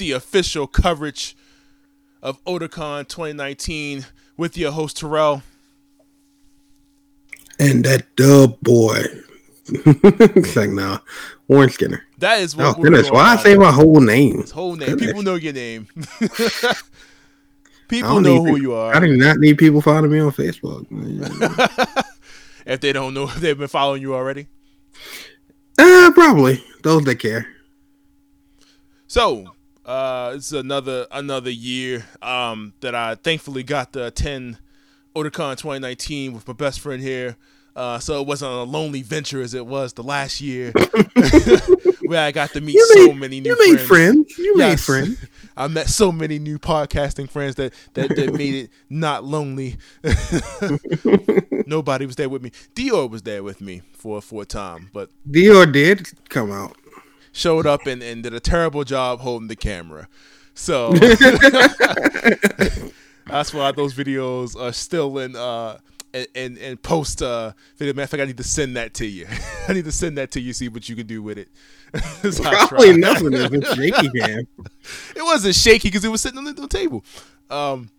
the official coverage of Otakon 2019 with your host Terrell. And that dub boy. it's like, nah, Warren Skinner. That is what. Oh, goodness. Why I say my whole name? His whole name. Goodness. People know your name. people know who you are. I do not need people following me on Facebook. if they don't know, if they've been following you already. Uh, probably those that care. So, uh, it's another another year um, that I thankfully got to attend Otakon 2019 with my best friend here. Uh, so it wasn't a lonely venture as it was the last year, where I got to meet you so many new. Friends. Made friends. You yes. made friends. I met so many new podcasting friends that that, that made it not lonely. Nobody was there with me. Dior was there with me for for a time, but Dior did come out, showed up and, and did a terrible job holding the camera. So that's why those videos are still in uh and and, post uh video. Matter of fact, I need to send that to you. I need to send that to you. See what you can do with it. Probably nothing. It was shaky, man. it wasn't shaky because it was sitting on the, the table. Um,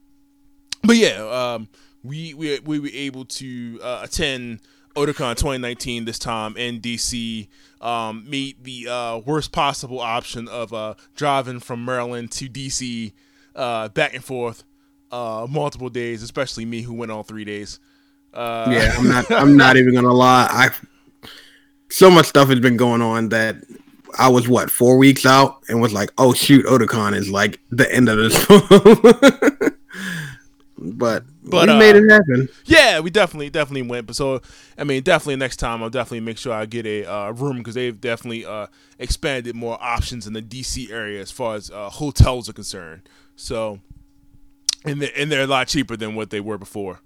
but yeah, um, we we we were able to uh, attend Otakon 2019 this time in DC. Um, meet the uh, worst possible option of uh, driving from Maryland to DC uh, back and forth uh, multiple days, especially me who went all three days. Uh, yeah, I'm not. I'm not even gonna lie. I so much stuff has been going on that I was what four weeks out and was like, oh shoot, Otakon is like the end of this. but but we uh, made it happen. Yeah, we definitely definitely went. But so I mean, definitely next time I'll definitely make sure I get a uh, room because they've definitely uh, expanded more options in the DC area as far as uh, hotels are concerned. So and they're, and they're a lot cheaper than what they were before.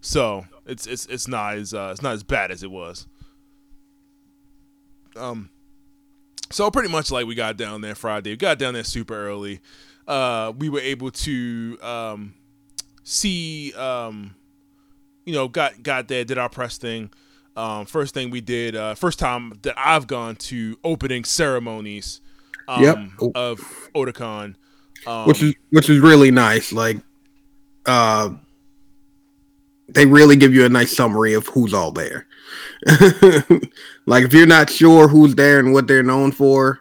So it's it's it's not as uh, it's not as bad as it was. Um, so pretty much like we got down there Friday, we got down there super early. Uh, we were able to um, see, um, you know, got got there, did our press thing. Um, first thing we did, uh, first time that I've gone to opening ceremonies um, yep. of Otakon, um, which is which is really nice. Like, uh, they really give you a nice summary of who's all there. like if you're not sure who's there and what they're known for,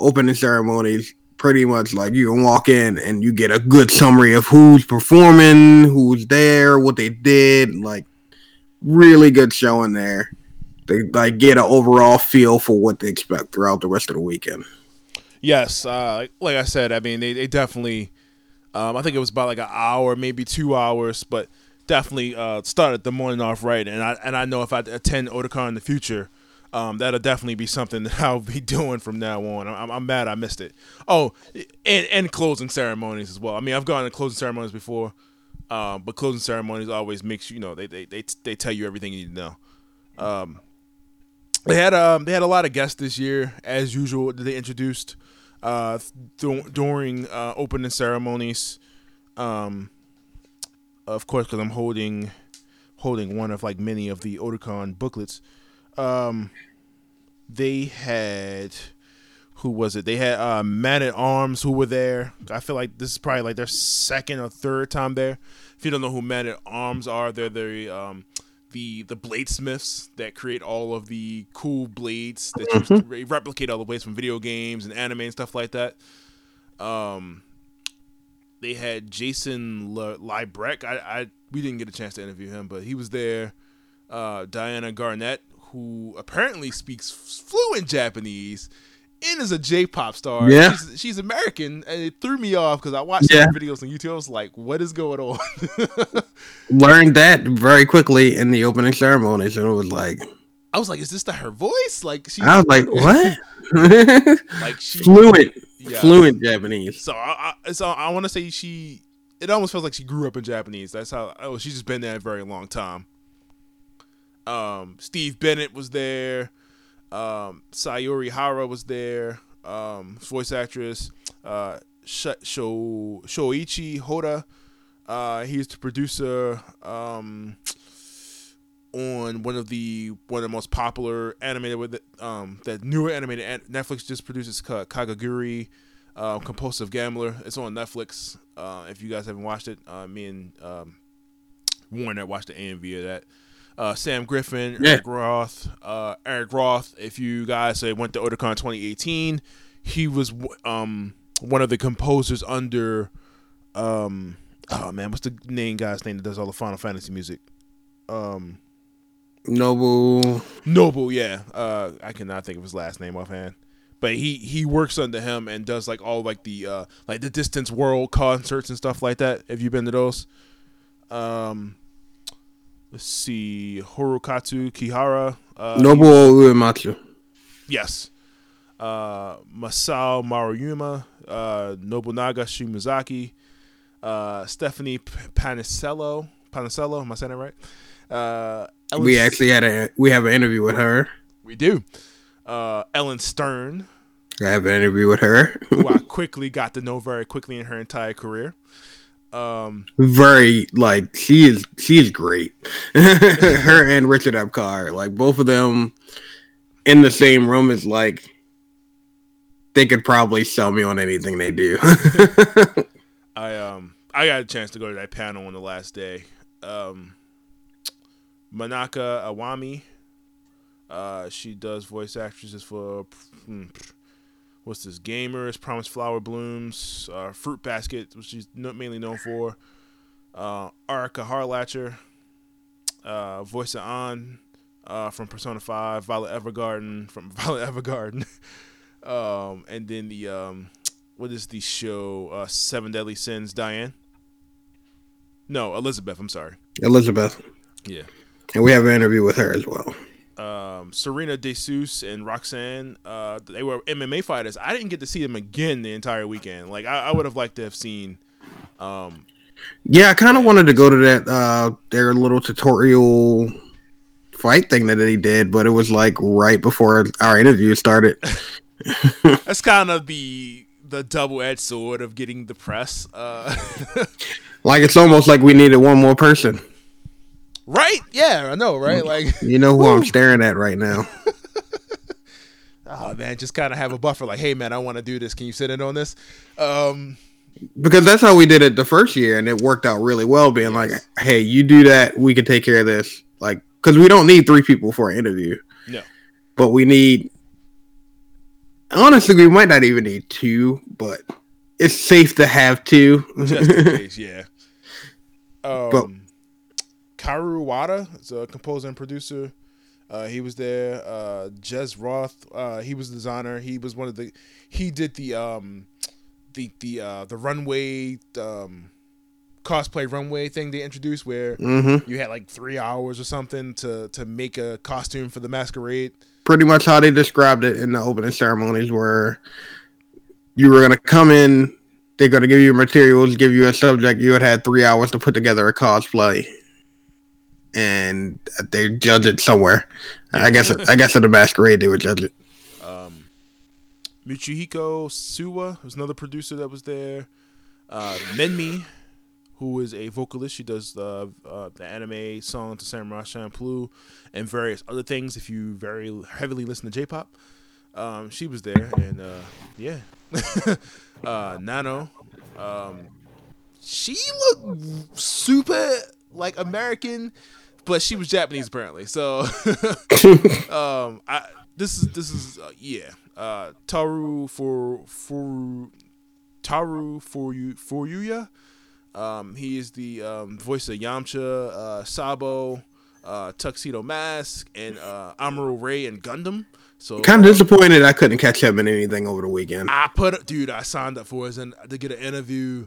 opening ceremonies pretty much like you can walk in and you get a good summary of who's performing, who's there, what they did, like really good showing there. They like get an overall feel for what they expect throughout the rest of the weekend. Yes, uh, like I said, I mean they, they definitely um, I think it was about like an hour, maybe two hours, but definitely uh, started the morning off right. And I and I know if I attend Otakon in the future, um, that'll definitely be something that I'll be doing from now on. I'm, I'm mad I missed it. Oh, and, and closing ceremonies as well. I mean, I've gone to closing ceremonies before, um, but closing ceremonies always makes you know they they they, they tell you everything you need to know. Um, they had um they had a lot of guests this year as usual. They introduced uh th- during uh, opening ceremonies. Um, of course, because I'm holding holding one of like many of the Otakon booklets. Um, they had who was it? They had uh, Man at Arms who were there. I feel like this is probably like their second or third time there. If you don't know who Man at Arms are, they're the um, the the bladesmiths that create all of the cool blades that mm-hmm. replicate all the blades from video games and anime and stuff like that. Um, they had Jason Le-. I, I we didn't get a chance to interview him, but he was there. Uh, Diana Garnett, who apparently speaks fluent Japanese and is a J-pop star. Yeah, she's, she's American, and it threw me off because I watched yeah. videos on YouTube. I was like, "What is going on?" Learned that very quickly in the opening ceremonies, and it was like, I was like, "Is this the her voice?" Like, she, I was like, "What?" like she, fluent yeah. fluent Japanese. So I, I so uh, I want to say she. It almost feels like she grew up in Japanese. That's how. Oh, she's just been there a very long time. Um, Steve Bennett was there. Um, Sayuri Hara was there. Um, voice actress. Uh, Sho Shoichi Hoda. Uh, he's the producer. Um, on one of the one of the most popular animated with um that newer animated Netflix just produces Kakegurui. uh, Compulsive Gambler. It's on Netflix. Uh, if you guys haven't watched it, uh, me and um, Warren watched the AMV of that. Uh, Sam Griffin, Yeah. Eric Roth, uh, Eric Roth. If you guys say went to Otakon 2018, he was um, one of the composers under. Um, oh man, what's the name guy's name that does all the Final Fantasy music? Um, Noble. Noble, yeah. Uh, I cannot think of his last name offhand, but he he works under him and does like all like the uh like the Distant Worlds concerts and stuff like that. Have you been to those? Um, let's see, Horokatsu Kihara. Uh, Nobuo Uematsu. Yes. Uh, Masao Maruyama, uh, Nobunaga Shimazaki, uh, Stephanie Panisello. Panisello, am I saying that right? Uh, Ellyn We actually had a we have an interview with her. we do. Uh, Ellyn Stern, I have an interview with her. who I quickly got to know very quickly in her entire career. Um, Very like she is she is great. her and Richard Epcar, like both of them in the same room is like they could probably sell me on anything they do. I um I got a chance to go to that panel on the last day. Um, Manaka Iwami, uh, she does voice actresses for hmm, what's this? Gamers, Promise Flower Blooms, uh, Fruit Basket, which she's mainly known for. Uh, Erika Harlacher, uh, voice of Ann uh, from Persona Five, Violet Evergarden from Violet Evergarden, um, and then the um, what is the show? Uh, Seven Deadly Sins. Diane. No, Elizabeth. I'm sorry. Elizabeth. Yeah. And we have an interview with her as well. Um, Serena DeSuze and Roxanne. Uh, they were MMA fighters. I didn't get to see them again the entire weekend. Like I, I would have liked to have seen. Um, Yeah, I kind of wanted to go to that uh their little tutorial fight thing that they did, but it was like right before our interview started. that's kind of the the double edged sword of getting the press. Uh, Like it's almost like we needed one more person. Right? Yeah, I know. Right? Like, You know who I'm staring at right now. oh man, just kind of have a buffer. Like, hey man, I want to do this. Can you sit in on this? Um, Because that's how we did it the first year, and it worked out really well. Being like, "Hey, you do that, we can take care of this." Like, because we don't need three people for an interview, no. but we need. Honestly, we might not even need two, but it's safe to have two. just in case, yeah. Um, Kaoru Wada is a composer and producer. Uh, he was there. Uh, Jez Roth, uh, he was the designer. He was one of the. He did the um, the the uh, the runway um, cosplay runway thing they introduced, where hmm you had like three hours or something to to make a costume for the masquerade. Pretty much how they described it in the opening ceremonies, where you were gonna come in, they're gonna give you materials, give you a subject. You had had three hours to put together a cosplay, and they judge it somewhere. I guess I guess at the masquerade they would judge it. Um, Michihiko Suwa was another producer that was there. Uh, MINMI, who is a vocalist, she does the uh, the anime song to Samurai Champloo and various other things. If you very heavily listen to J-pop, um, she was there, and uh, yeah, uh, Nano, um, she looked super like American, but she was Japanese apparently. So um i this is this is uh, yeah uh taru for for taru for you for yuya um he is the um voice of yamcha uh sabo uh tuxedo mask and uh amuro ray and gundam so Kind of disappointed I couldn't catch up in anything over the weekend. i put dude i signed up for it and to get an interview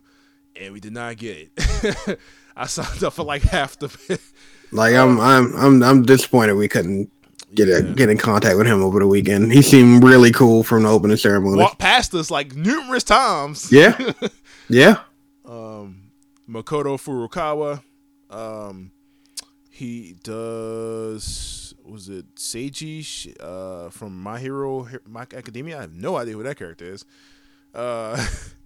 and we did not get it i signed up for like half the Like I'm I'm I'm I'm disappointed we couldn't get a, get in contact with him over the weekend. He seemed really cool from the opening ceremony. walked past us like numerous times Yeah, yeah. um, Makoto Furukawa. Um, he does was it Seiji uh, from My Hero He- My Academia? I have no idea who that character is. Uh,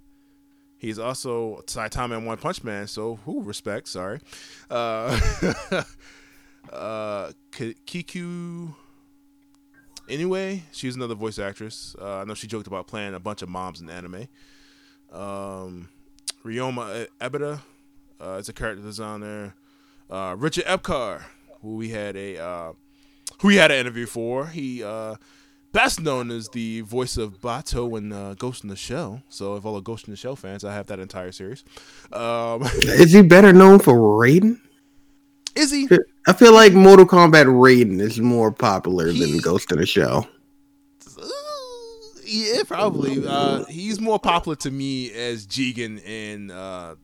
he's also Saitama in One Punch Man, so who respect? Sorry. Uh, uh, Kiku. Anyway, she's another voice actress. Uh, I know she joked about playing a bunch of moms in anime. Um, Ryoma Ebata uh, is a character designer. Uh, Richard Epcar, who we had a uh, who we had an interview for. He uh, best known as the voice of Batou in uh, Ghost in the Shell. So, if all the Ghost in the Shell fans, I have that entire series. Um, Is he better known for Raiden? is he? I feel like Mortal Kombat Raiden is more popular He- than Ghost in the Shell. Uh, yeah, probably. Uh, he's more popular to me as Jigen in uh,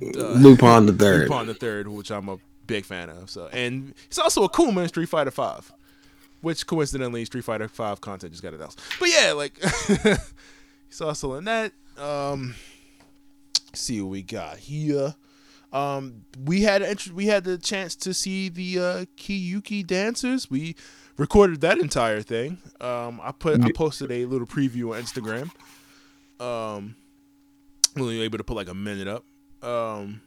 uh, Lupin the Third. Lupin the Third, which I'm a big fan of. So, and he's also Akuma in Street Fighter Five, which coincidentally Street Fighter Five content just got announced. But yeah, like he's also in that. Um, see what we got here. Um, we had int- we had the chance to see the uh, Kiyuki dancers. We recorded that entire thing. Um, I put I posted a little preview on Instagram. Um, only able to put like a minute up. Um,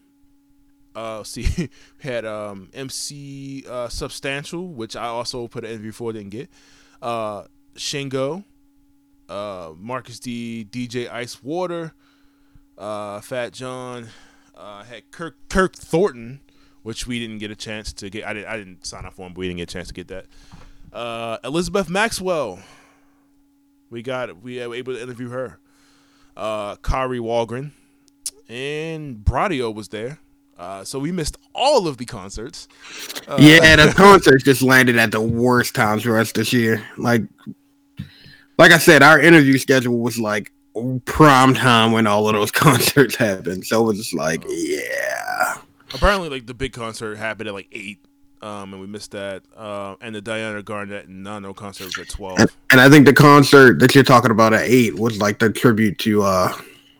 uh, see, had um MC uh, Substantial, which I also put an interview for, didn't get. Uh, Shingo, uh, Marcus D, DJ Ice Water, uh, Fat Jon, uh, had Kirk Kirk Thornton, which we didn't get a chance to get. I didn't I didn't sign up for him, but we didn't get a chance to get that. Uh, Elizabeth Maxwell, we got we were able to interview her. Uh, Kari Wahlgren and Bradio was there. Uh, so we missed all of the concerts. Uh, yeah, the concerts just landed at the worst times for us this year. Like, like I said, our interview schedule was like prime time when all of those concerts happened. So it was just like, yeah. apparently like the big concert happened at like eight, um, and we missed that. Uh, and the Diana Garnett and Nano concert was at twelve. And, and I think the concert that you're talking about at eight was like the tribute to uh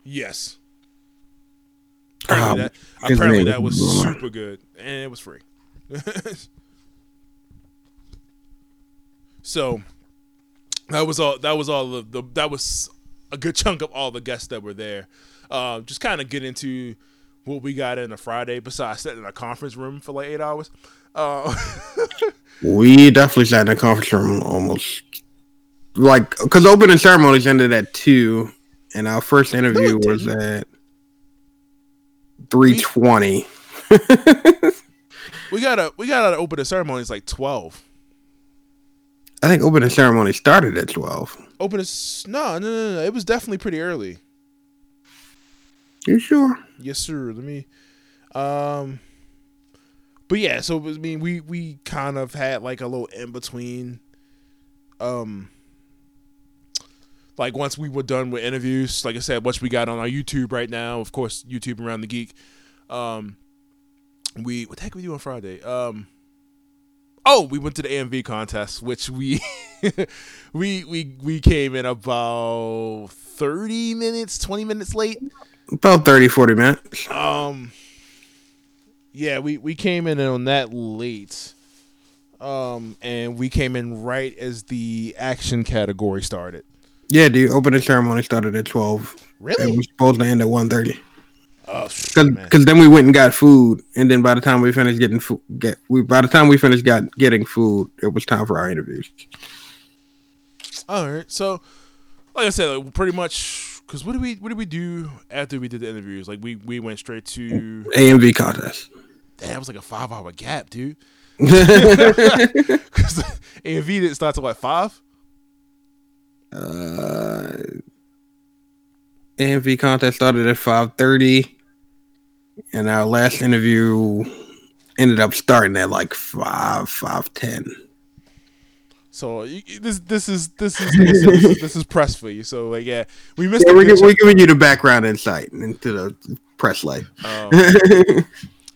Yes. Apparently, Um, that, apparently that was super good, and it was free. so that was all. That was all of the. That was a good chunk of all the guests that were there. Um, just kind of get into what we got in a Friday. Besides sitting in a conference room for like eight hours. Uh, we definitely sat in a conference room almost like because opening ceremonies ended at two and our first interview it was at 320 we gotta we got to open the ceremonies like twelve. i think opening ceremony started at 12 Open this no no no no. It was definitely pretty early. you sure Yes, sir. Let me. Um. But yeah, so I mean, we we kind of had like a little in between. Um. Like once we were done with interviews, like I said, which we got on our YouTube right now, of course, YouTube around the geek. Um. We what the heck we do on Friday? Um. Oh, we went to the AMV contest, which we we we we came in about thirty minutes, twenty minutes late. about 30 40 minutes Um. Yeah, we we came in on that late. Um, and we came in right as the action category started. Yeah dude opening ceremony started at 12 Really? it was supposed to end at 1.30 Oh, because then we went and got food and then by the time we finished getting food get we by the time we finished got getting food it was time for our interviews All right. So, like I said, like, pretty much. Because what did we what did we do after we did the interviews? Like we we went straight to. amv contest Damn, it was like a five hour gap, dude. Because AMV didn't start till like five? Uh, AMV contest started at five thirty, and our last interview ended up starting at like five five ten. So this this is this is this is, this is press for you. So like yeah, we missed. Yeah, we're, we're giving you the background insight into the press life. um,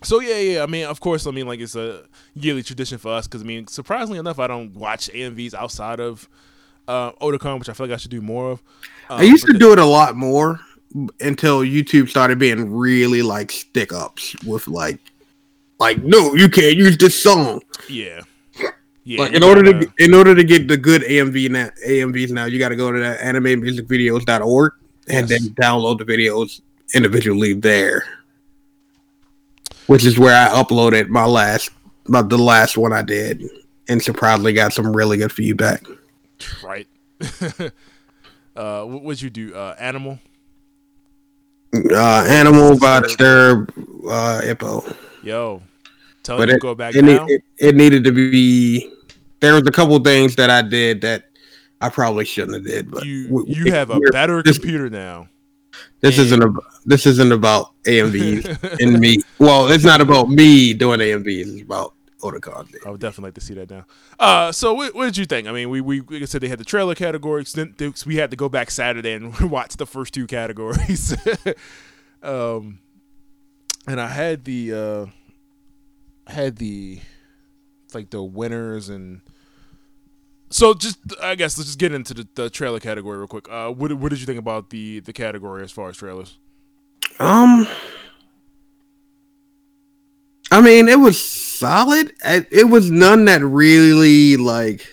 So yeah, yeah. I mean, of course. I mean, like it's a yearly tradition for us because I mean, surprisingly enough, I don't watch AMVs outside of uh, Otakon, which I feel like I should do more of. Um, I used to do it a lot more until YouTube started being really like stick ups with like, like no, you can't use this song. yeah, yeah. Like in order gotta- to in order to get the good AMV now, AMVs now, you got to go to that animemusicvideos.org and Yes. then download the videos individually there. Which is where I uploaded my last, about the last one I did, and surprisingly got some really good feedback. right. uh, what would you do? Uh, animal. Uh, Animal by Disturb, uh, Hippo. Yo, tell But him to it, go back it, now. it, it needed to be. There was a couple things that I did that I probably shouldn't have did, but you we- you have a better this- computer now. This isn't about this isn't about AMVs and me. Well, it's not about me doing AMVs. It's about Otakon. I would definitely like to see that now. Uh, so what, what did you think? I mean, we we like I said they had the trailer categories. Then they- we had to go back Saturday and watch the first two categories. um, and I had the uh, had the like the winners and. So just, I guess let's just get into the, the trailer category real quick. Uh, what what did you think about the the category as far as trailers? Um, I mean, it was solid. It it was none that really like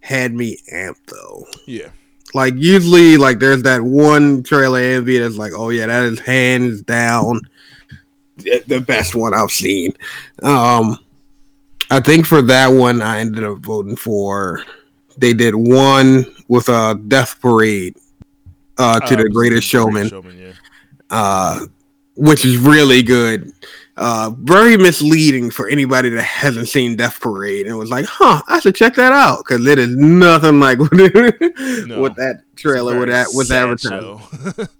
had me amped though. Yeah, Like usually, like there's that one trailer AMV that's like, oh yeah, that is hands down the best one I've seen. Um, I think for that one, I ended up voting for. They did one with a Death Parade uh, to Uh, the Greatest Showman yeah. uh, which is really good. Uh, very misleading for anybody that hasn't seen Death Parade and was like, "Huh, I should check that out" because it is nothing like what, No. what that trailer with that was advertised.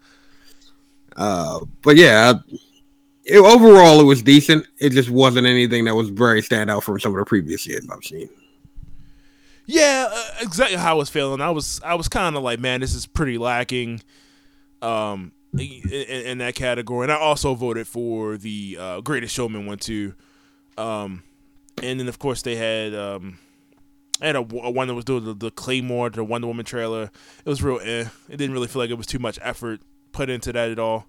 Uh, but yeah, it, overall it was decent. It just wasn't anything that was very standout from some of the previous years I've seen. Yeah, uh, exactly how I was feeling. I was I was kind of like, man, this is pretty lacking, um, in, in, that category. And I also voted for the uh, Greatest Showman one too, um, and then of course they had um, I had a, a one that was doing the, the Claymore, the Wonder Woman trailer. It was real. Eh. It didn't really feel like it was too much effort put into that at all.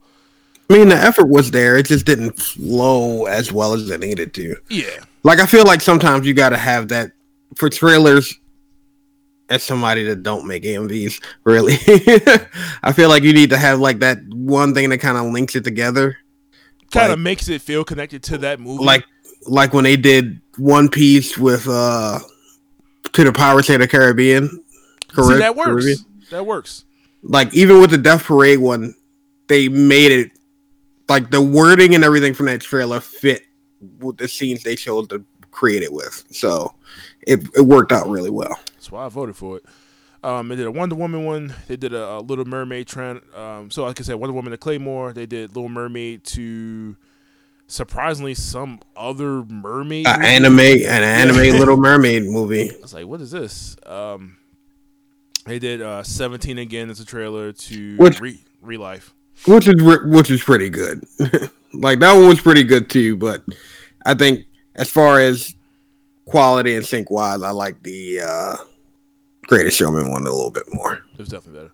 I mean, the effort was there. It just didn't flow as well as it needed to. Yeah, like I feel like sometimes you got to have that for trailers. As somebody that don't make AMVs, really, I feel like you need to have like that one thing that kind of links it together. kind of Like- makes it feel connected to that movie. Like, like when they did One Piece with uh to the Pirates of the Caribbean. see, that works. Caribbean. That works. Like even with the Death Parade one, they made it like the wording and everything from that trailer fit with the scenes they chose to create it with. So it, it worked out really well. That's why I voted for it. Um, they did a Wonder Woman one. They did a, a Little Mermaid trend. Um, so like I said, Wonder Woman to Claymore. They did Little Mermaid to surprisingly some other mermaid. An anime, an anime Little Mermaid movie. I was like, what is this? Um, they did uh, 17 again as a trailer to Which- re re life. which is re- which is pretty good. like that one was pretty good too, but I think as far as quality and sync wise, I like the uh Greatest Showman one a little bit more. It was definitely better.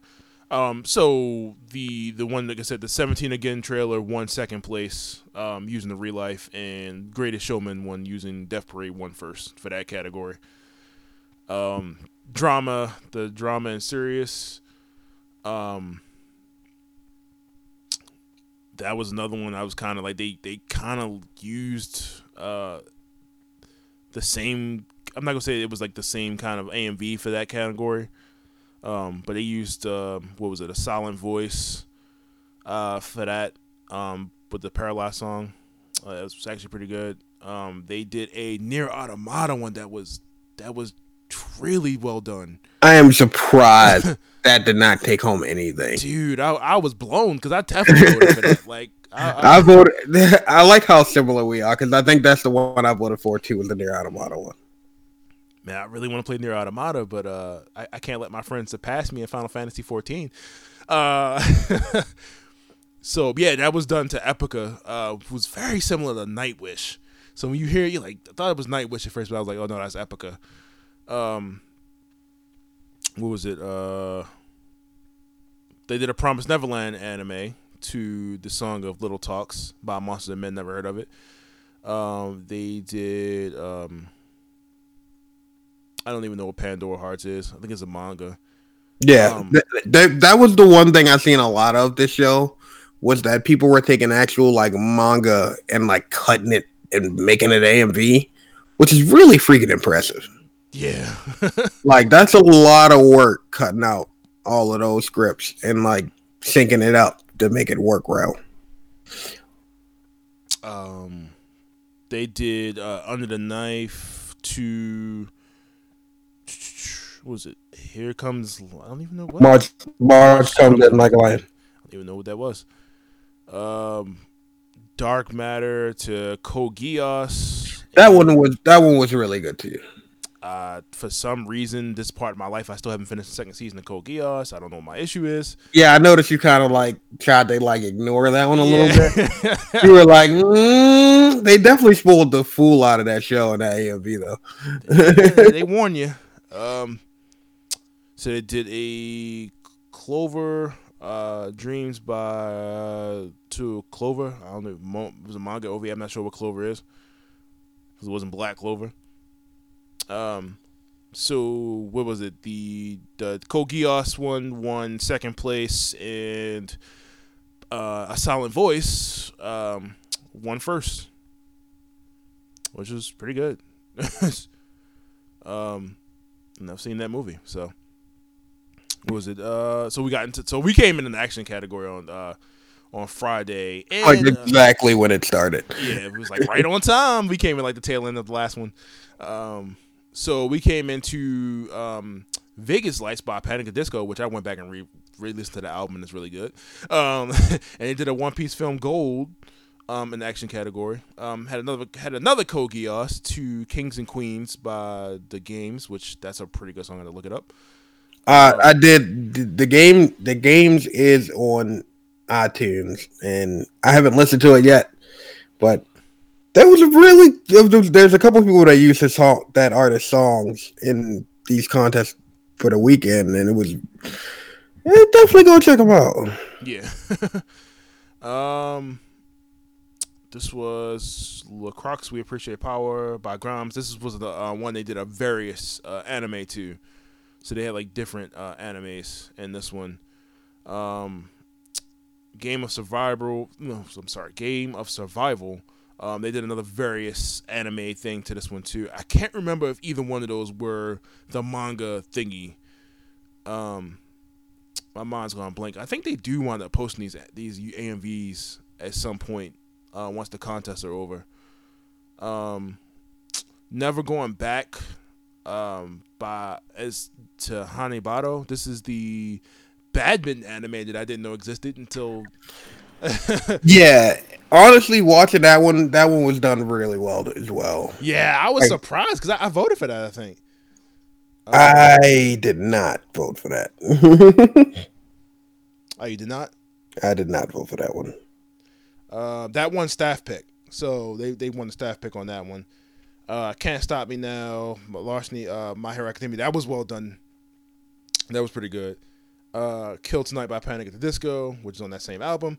Um, so the the one like I said, the 17 again trailer won second place um, using the real life, and Greatest Showman won using Death Parade won first for that category. Um, drama, the drama and serious. Um, that was another one. I was kind of like they they kind of used uh the same. I'm not gonna say it was like the same kind of AMV for that category. Um, but they used uh, what was it, a silent voice uh, for that um, with the Paralyzed song. Uh, it was actually pretty good. Um, they did a Nier Automata one that was that was really well done, I am surprised that did not take home anything. dude. I, I was blown because I definitely voted for that. Like I, I, I voted. I like how similar we are because I think that's the one I voted for too. Was the Nier Automata one. Man, I really want to play Nier Automata, but uh, I, I can't let my friends surpass me in Final Fantasy 14. Uh, so yeah, that was done to Epica. Uh, was very similar to Nightwish. So when you hear, you like, I thought it was Nightwish at first, but I was like, oh no, that's Epica. Um, what was it? Uh, they did a Promise Neverland anime to the song of Little Talks by Monsters and Men. Never heard of it. Um, they did. Um, I don't even know what Pandora Hearts is. I think it's a manga. Yeah, Um, th- that that was the one thing I've seen a lot of this show was that people were taking actual like manga and like cutting it and making it AMV, which is really freaking impressive. Yeah, Like that's a lot of work cutting out all of those scripts and like syncing it up to make it work well. Um, they did uh, Under the Knife to was it? Here comes I don't even know what March March comes in like a lion. I don't even know what that was. Um, Dark Matter to Code Geass. That one was that one was really good to you. Uh, for some reason, this part of my life, I still haven't finished the second season of Code Geass. I don't know what my issue is. Yeah, I noticed you kind of like tried to like ignore that one a little bit. bit. You were like, mm, they definitely spoiled the fool out of that show in that AMV though. they warn you. Um, so they did a Clover uh, Dreams by uh, to Clover. I don't know. Mo- it was a manga OV. I'm not sure what Clover is because it wasn't Black Clover. Um, so what was it? The the Code Geass one won second place, and uh, a Silent Voice um, won first, which was pretty good. um, and I've seen that movie, so what was it? Uh, so we got into so we came in an action category on uh on Friday, and like uh, exactly when it started. yeah, it was like right on time. We came in like the tail end of the last one. Um, so we came into um, Vegas Lights by Panic at Disco, which I went back and re re-listened to the album and it's really good. Um, and they did a One Piece film Gold um, in the action category. Um, had another had another Geass to Kings and Queens by the Games, which that's a pretty good song. I had to look it up. Uh, I did the, game. The games is on iTunes, and I haven't listened to it yet. But there was a really there's- there's a couple people that use his song that artist songs in these contests for the weekend, and it was yeah, definitely go check them out. Yeah. um, this was LaCroix, We Appreciate Power by Grimes. This was the uh, one they did a various uh, anime to. So they had like different uh, animes in this one. Um, Game of Survival. No, I'm sorry. Game of Survival. Um, they did another various anime thing to this one too. I can't remember if either one of those were the manga thingy. Um, my mind's gone blank. I think they do wind up posting these these AMVs at some point uh, once the contests are over. Um, never going back um, by as to Hanebado. This is the badminton anime that I didn't know existed until. Yeah, honestly, watching that one, that one was done really well as well. yeah, I was Like- surprised because I, I voted for that. I think. Uh, I did not vote for that. oh, you did not. I did not vote for that one. Uh, that one staff pick. So they, they won the staff pick on that one. Uh, Can't Stop Me Now, Larceny, uh, My Hero Academia. That was well done. That was pretty good. Uh, Kill Tonight by Panic at the Disco, which is on that same album.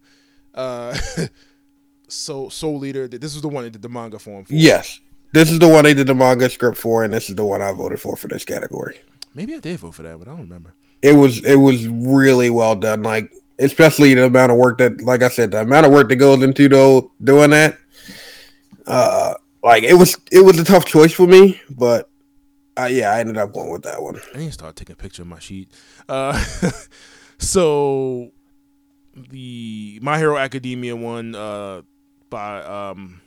Uh, Soul, Soul Eater. This is the one that did the manga form for. Yes, this is the one they did the manga script for, and this is the one I voted for for this category. Maybe I did vote for that, but I don't remember. It was it was really well done. Like especially the amount of work that, like I said, the amount of work that goes into though doing that. Uh, like it was it was a tough choice for me, but yeah, I ended up going with that one. I need to start taking a picture of my sheet. Uh, so the My Hero Academia one uh, by um,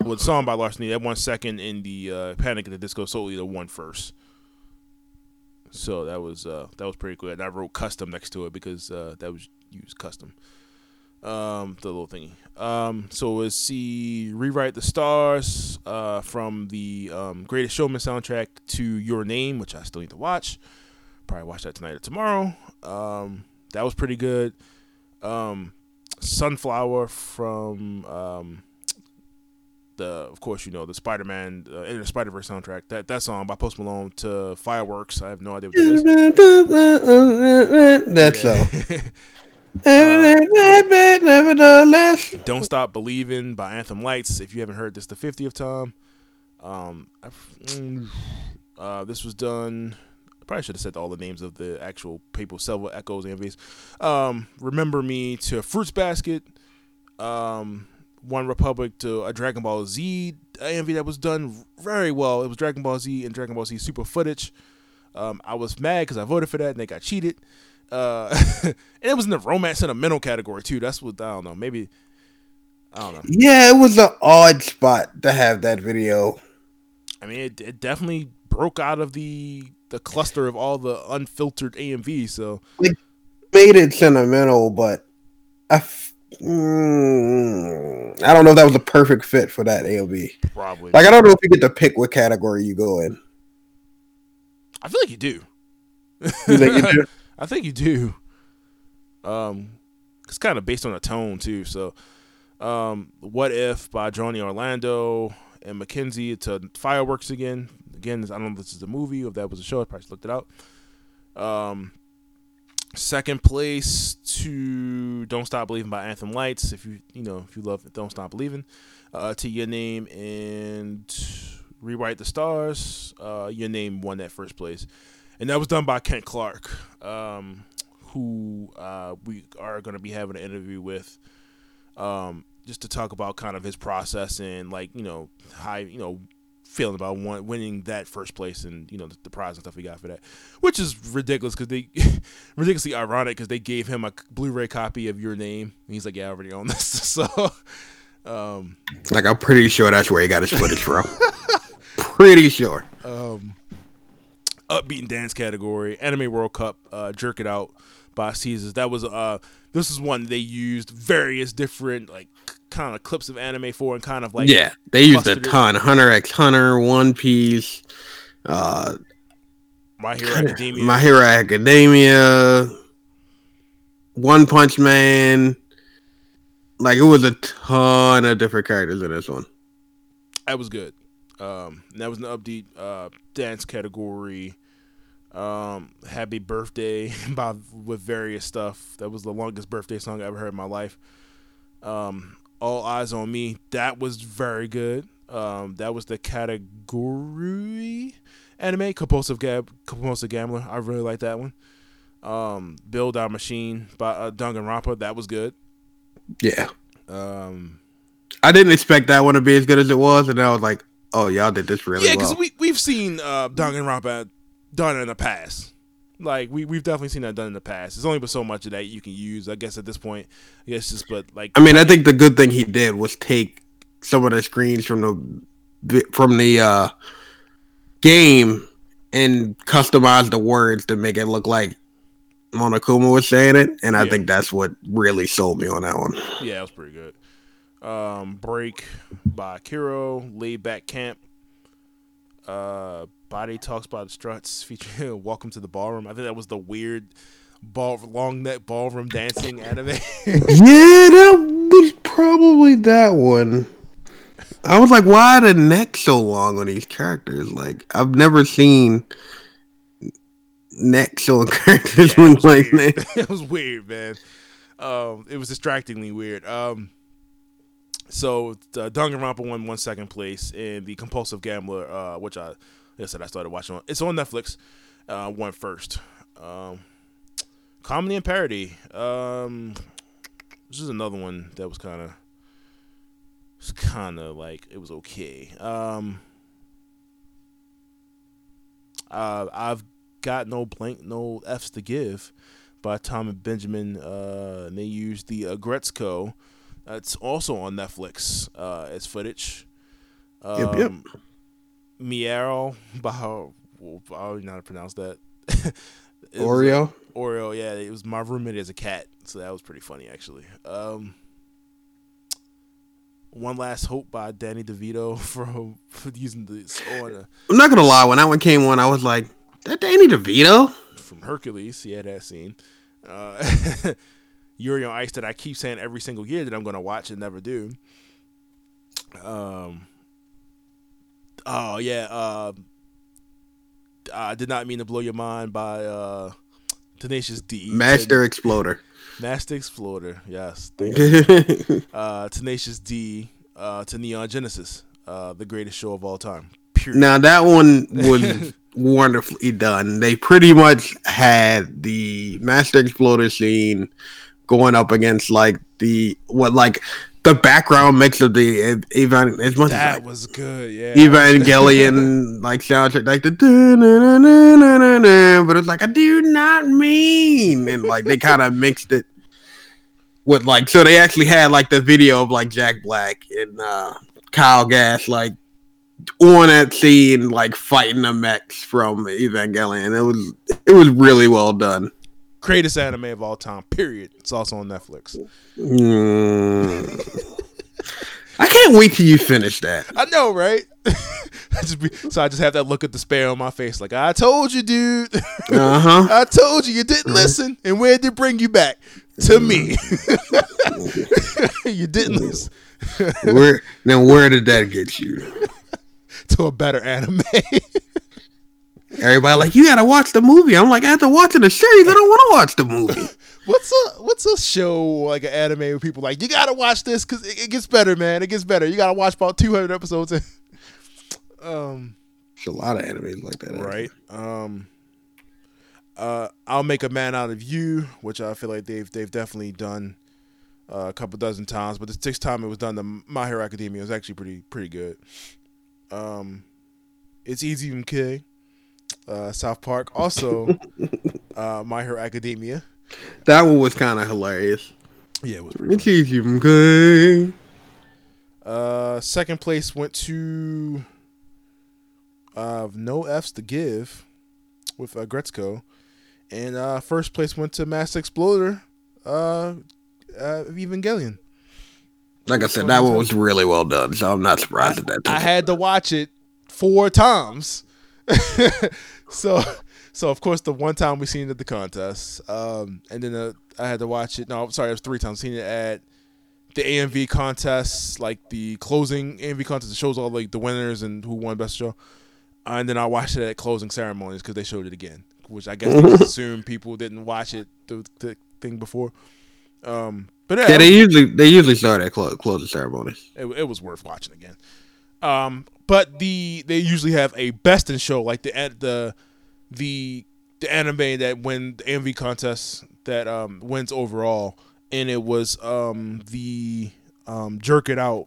was song by Larceny. That one second in the uh, Panic at the Disco Soul Eater one first. So that was uh, that was pretty cool, And I wrote custom next to it because uh, that was used custom. Um, the little thingy. Um, so let's see, rewrite the stars uh, from the um, Greatest Showman soundtrack to Your Name, which I still need to watch. Probably watch that tonight or tomorrow. Um, that was pretty good. Um, Sunflower from um, the, of course, you know the Spider-Man, uh, Into the Spider-Verse soundtrack. That that song by Post Malone to Fireworks. I have no idea what that is. That's so. Nevertheless. Don't Stop Believing by Anthem Lights. If you haven't heard this the 50th time, um, mm, uh, this was done. I probably should have said all the names of the actual people, several Echoes, AMVs. Um, Remember Me to Fruits Basket. Um, One Republic to a Dragon Ball Z AMV that was done very well. It was Dragon Ball Z and Dragon Ball Z Super footage. Um, I was mad because I voted for that and they got cheated. Uh, and it was in the romance sentimental category too. That's what I don't know. Maybe I don't know. Yeah, it was an odd spot to have that video. I mean, it, it definitely broke out of the the cluster of all the unfiltered AMV. So Made it sentimental, but I, f- mm, I don't know if that was a perfect fit for that AOV. probably, Like I don't know if you get to pick what category you go in. I feel like you do. You you do? I think you do. Um, it's kind of based on the tone too. So, um, what if by Johnny Orlando and Mackenzie to fireworks again? Again, I don't know if this is a movie or if that was a show. I probably looked it up. Um, second place to "Don't Stop Believing" by Anthem Lights. If you you know if you love "Don't Stop Believing," uh, to your name and rewrite the stars. Uh, your name won that first place and that was done by Kent Clark, um, who uh, we are going to be having an interview with, um, just to talk about kind of his process and like you know how you know feeling about one, winning that first place and you know the, the prize and stuff we got for that, which is ridiculous because they ridiculously ironic because they gave him a Blu-ray copy of your name. And he's like, yeah, I already own this, so. Um, Like I'm pretty sure that's where he got his footage from. pretty sure. um, upbeat and dance category, Anime World Cup, uh, Jerk It Out by Caesars. That was uh, this is one they used various different like kind of clips of anime for and kind of like yeah, they used a it. ton. Hunter X Hunter, One Piece, uh, My Hero Academia. My Hero Academia, One Punch Man. Like it was a ton of different characters in this one. that was good. Um, that was an upbeat uh, dance category. Um, Happy Birthday by with various stuff. That was the longest birthday song I ever heard in my life. Um, All Eyes on Me. That was very good. Um, that was the category anime compulsive gab compulsive gambler. I really like that one. Um, Build Our Machine by uh, Danganronpa. That was good. Yeah, Um, I didn't expect that one to be as good as it was, and I was like, "Oh, y'all did this really yeah, because we we've seen uh, Danganronpa done in the past. Like we we've definitely seen that done in the past. There's only but so much of that you can use. I guess at this point, I guess just but like I mean, I think the good thing he did was take some of the screens from the from the uh, game and customize the words to make it look like Monokuma was saying it, and I Yeah. think that's what really sold me on that one. yeah, it was pretty good. Um, Break by Kiro, Laid Back Camp. Uh, Body Talks by the Struts featuring Welcome to the Ballroom. I think that was the weird ball long neck ballroom dancing anime. yeah, that was probably that one. I was like, why the neck so long on these characters? Like, I've never seen necks on characters Yeah, it like weird. that. it was weird, man. Um, it was distractingly weird. Um, so uh, Danganronpa won one second place, and the Compulsive Gambler, uh, which I, like I said, I started watching on. It's on Netflix. Uh, won first. Um, Comedy and Parody. Um, this is another one that was kind of, it's kind of like it was okay. Um, uh, I've got no blank, no F's to give by Tom and Benjamin. Uh, and they used the uh, Gretzko. That's also on Netflix uh, as footage. Um, Yep, yep. Miero by well, I don't know how to pronounce that. Was, uh, Oreo. Oreo, yeah, it was my roommate as a cat, so that was pretty funny actually. Um, One Last Hope by Danny DeVito from for using this uh, I'm not gonna lie, when that one came on, I was like, that Danny DeVito? from Hercules. Yeah, that scene. Uh, Yuri on Ice that I keep saying every single year that I'm gonna watch and never do. Um. Oh yeah. Uh, I did not mean to blow your mind by uh, Tenacious D. Master Exploder. Master Exploder. Yes. Thank you. Uh, Tenacious D. Uh, to Neon Genesis. Uh, the greatest show of all time. Period. now that one was wonderfully done. They pretty much had the Master Exploder scene going up against like the what like the background mix of the even as much That as like, was good. Yeah. Evangelion like soundtrack, like the but it's like I do not mean, and like they kind of mixed it with like so they actually had like the video of like Jack Black and uh Kyle Gass like on that scene like fighting the mechs from Evangelion. It was it was really well done. Greatest anime of all time. Period. It's also on Netflix. Mm. I can't wait till you finish that. I know, right? I just be, so I just have that look of despair on my face, like I told you, dude. Uh huh. I told you, you didn't listen, and where did it bring you back to me? you didn't listen Where then? Where did that get you? to a better anime. Everybody like you gotta watch the movie. I'm like after watching the series, I don't want to watch the movie. what's a what's a show like an anime where people like you gotta watch this because it, it gets better, man. It gets better. You gotta watch about 200 episodes. in." um. There's a lot of animes like that. right um uh i'll make a man out of you which i feel like they've they've definitely done uh, a couple dozen times but the sixth time it was done the my hero academia was actually pretty pretty good um it's easy mk uh south park also uh my hero academia That one was kind of hilarious. yeah it was pretty It's easy, okay. Uh, second place went to uh, No F's to Give with uh, Gretzko. And uh, first place went to Master Exploder, uh, uh, Evangelion. Like I said, that one was really well done. So I'm not surprised at that. I had to watch it four times. so, so of course, the one time we seen it at the contest, um, and then uh, I had to watch it. No, sorry, it was three times. Seen it at the AMV contests, like the closing AMV contest that shows all like the winners and who won best show. And then I watched it at closing ceremonies because they showed it again, which I guess they assume people didn't watch it the, the thing before. Um, but yeah, yeah, they usually they usually start at clo- closing ceremonies. it, it was worth watching again. Um, but the they usually have a best in show like the the the the anime that win the MV contest that um wins overall, and it was um the um Jerk It Out,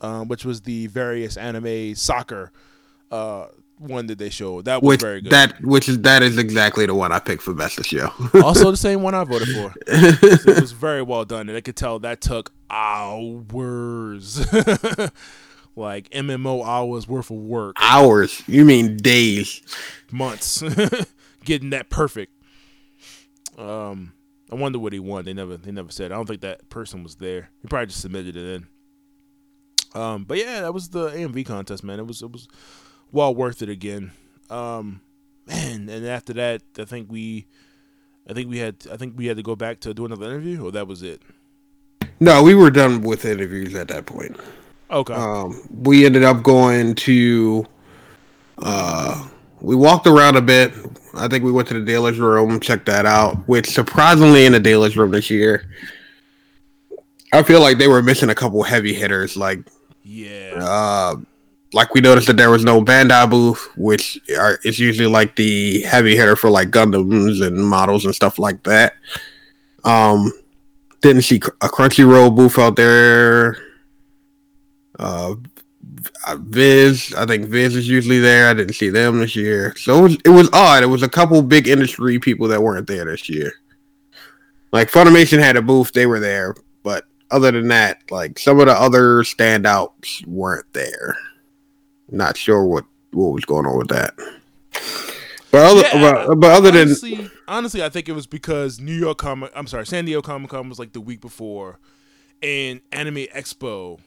um, which was the various anime soccer uh one that they showed. That was Which very good. that which is that is exactly the one I picked for best of show. also the same one I voted for. So it was very well done, and I could tell that took hours, like MMO hours worth of work, Hours. You mean days? months, getting that perfect. Um, I wonder what he won. They never, they never said. I don't think that person was there. He probably just submitted it in. Um, but yeah, that was the AMV contest, man. It was, it was well worth it again. Um, man, and after that, I think we, I think we had, I think we had to go back to do another interview, or that was it. No, we were done with interviews at that point. Okay. Um, we ended up going to. Uh, we walked around a bit. I think we went to the dealer's room, checked that out. Which surprisingly, in the dealer's room this year, I feel like they were missing a couple heavy hitters. Like, yeah. uh, like we noticed that there was no Bandai booth, which are, is usually like the heavy hitter for like Gundams and models and stuff like that. Um, didn't see a Crunchyroll booth out there. Uh, Viz, I think Viz is usually there. I didn't see them this year, so it was, it was odd. It was a couple big industry people that weren't there this year. Like Funimation had a booth; they were there, but other than that, like some of the other standouts weren't there. Not sure what what was going on with that. But other, Yeah, but, but other than honestly, honestly, I think it was because New York Comic. I'm sorry, San Diego Comic Con was like the week before, and Anime Expo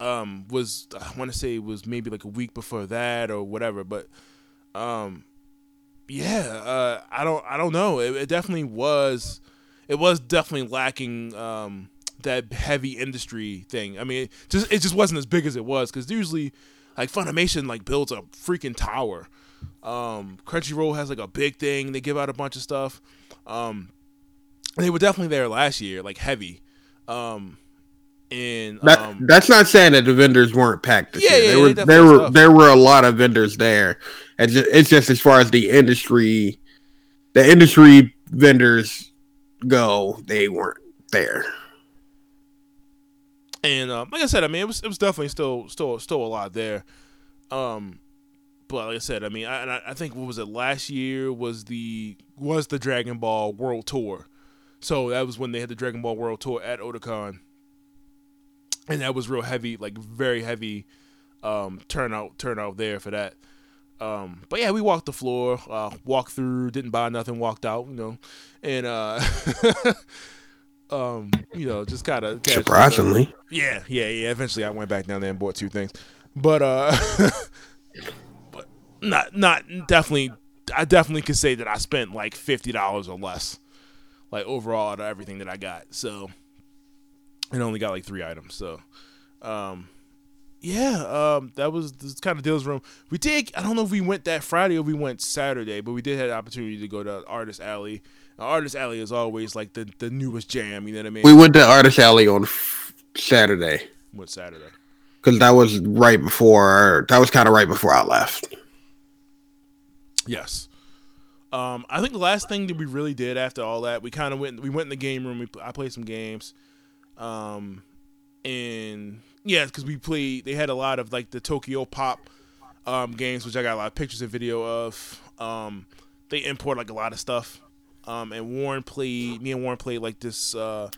um was I want to say it was maybe like a week before that or whatever. But um, yeah, uh, I don't I don't know. It, it definitely was. It was definitely lacking um that heavy industry thing. I mean, it just it just wasn't as big as it was because usually like Funimation like builds a freaking tower. Um, Crunchyroll has like a big thing. They give out a bunch of stuff. Um, they were definitely there last year, like heavy. Um, and that um, that's not saying that the vendors weren't packed Yeah, year. yeah, there yeah, were they there were there were a lot of vendors there. And ju- it's just as far as the industry, the industry vendors go, they weren't there. and um, like I said, I mean, it was it was definitely still still still a lot there. Um, but like I said, I mean, I, I think what was it last year was the was the Dragon Ball World Tour, so that was when they had the Dragon Ball World Tour at Otakon, and that was real heavy, like very heavy um, turnout turnout there for that. Um, but yeah, we walked the floor, uh, walked through, didn't buy nothing, walked out, you know, and uh, um, you know, just kind of surprisingly, yeah, yeah, yeah. Eventually, I went back down there and bought two things, but uh, but not not definitely. I definitely could say that I spent like fifty dollars or less, like overall out of everything that I got. So, and only got like three items. So, um, yeah, um, that was this kind of deals room. We did. I don't know if we went that Friday or we went Saturday, but we did have the opportunity to go to Artist Alley. Now, Artist Alley is always like the the newest jam. You know what I mean? We went to Artist Alley on Saturday. What Saturday? Because that was right before. That was kind of right before I left. Yes. Um, I think the last thing that we really did after all that, we kind of went. We went in the game room. We I played some games. Um, and yeah, because we played. They had a lot of like the Tokyo Pop um, games, which I got a lot of pictures and video of. Um, they import like a lot of stuff. Um, and Warren played. Me and Warren played like this. Uh,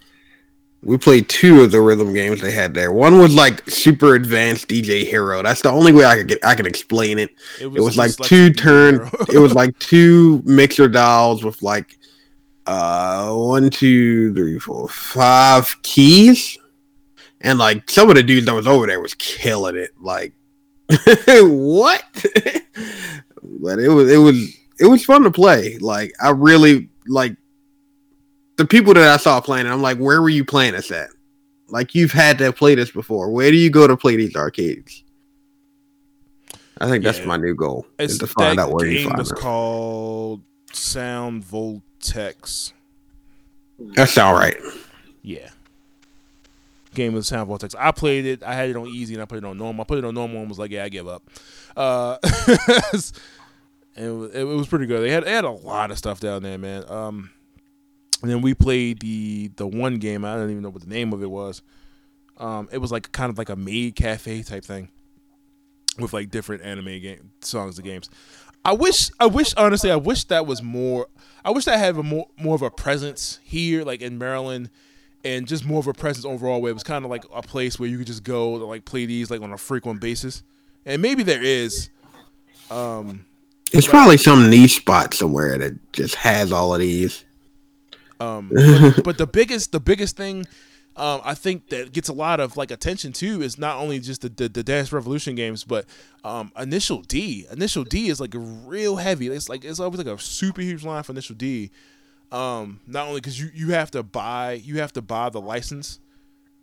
we played two of the rhythm games they had there. One was like super advanced DJ Hero. That's the only way I could get I can explain it. It was, it was like two turn. it was like two mixer dials with like uh one, two, three, four, five keys and like some of the dudes that was over there was killing it. Like what? but it was it was it was fun to play. Like I really like the people that I saw playing. It, I'm like, where were you playing this at? Like you've had to play this before. Where do you go to play these arcades? I think that's my new goal it's, is to find out where you find was called Sound Voltex. That's all right. Yeah game with Sound Voltex. I played it. I had it on easy and I put it on normal. I put it on normal and was like, yeah, I give up. Uh, it, it, was pretty good. They had they had a lot of stuff down there, man. Um, and then we played the the one game. I don't even know what the name of it was. Um, it was like kind of like a maid cafe type thing with like different anime game songs and games. I wish, I wish, honestly, I wish that was more. I wish I had a more more of a presence here, like in Maryland and just more of a presence overall where it was kind of like a place where you could just go to like play these like on a frequent basis. And maybe there is um it's probably some niche spot somewhere that just has all of these. Um but, but the biggest the biggest thing um, I think that gets a lot of like attention too is not only just the, the, the Dance Revolution games, but um, Initial D. Initial D is like real heavy. It's like it's always like a super huge line for Initial D. Um, not only because you, you have to buy you have to buy the license,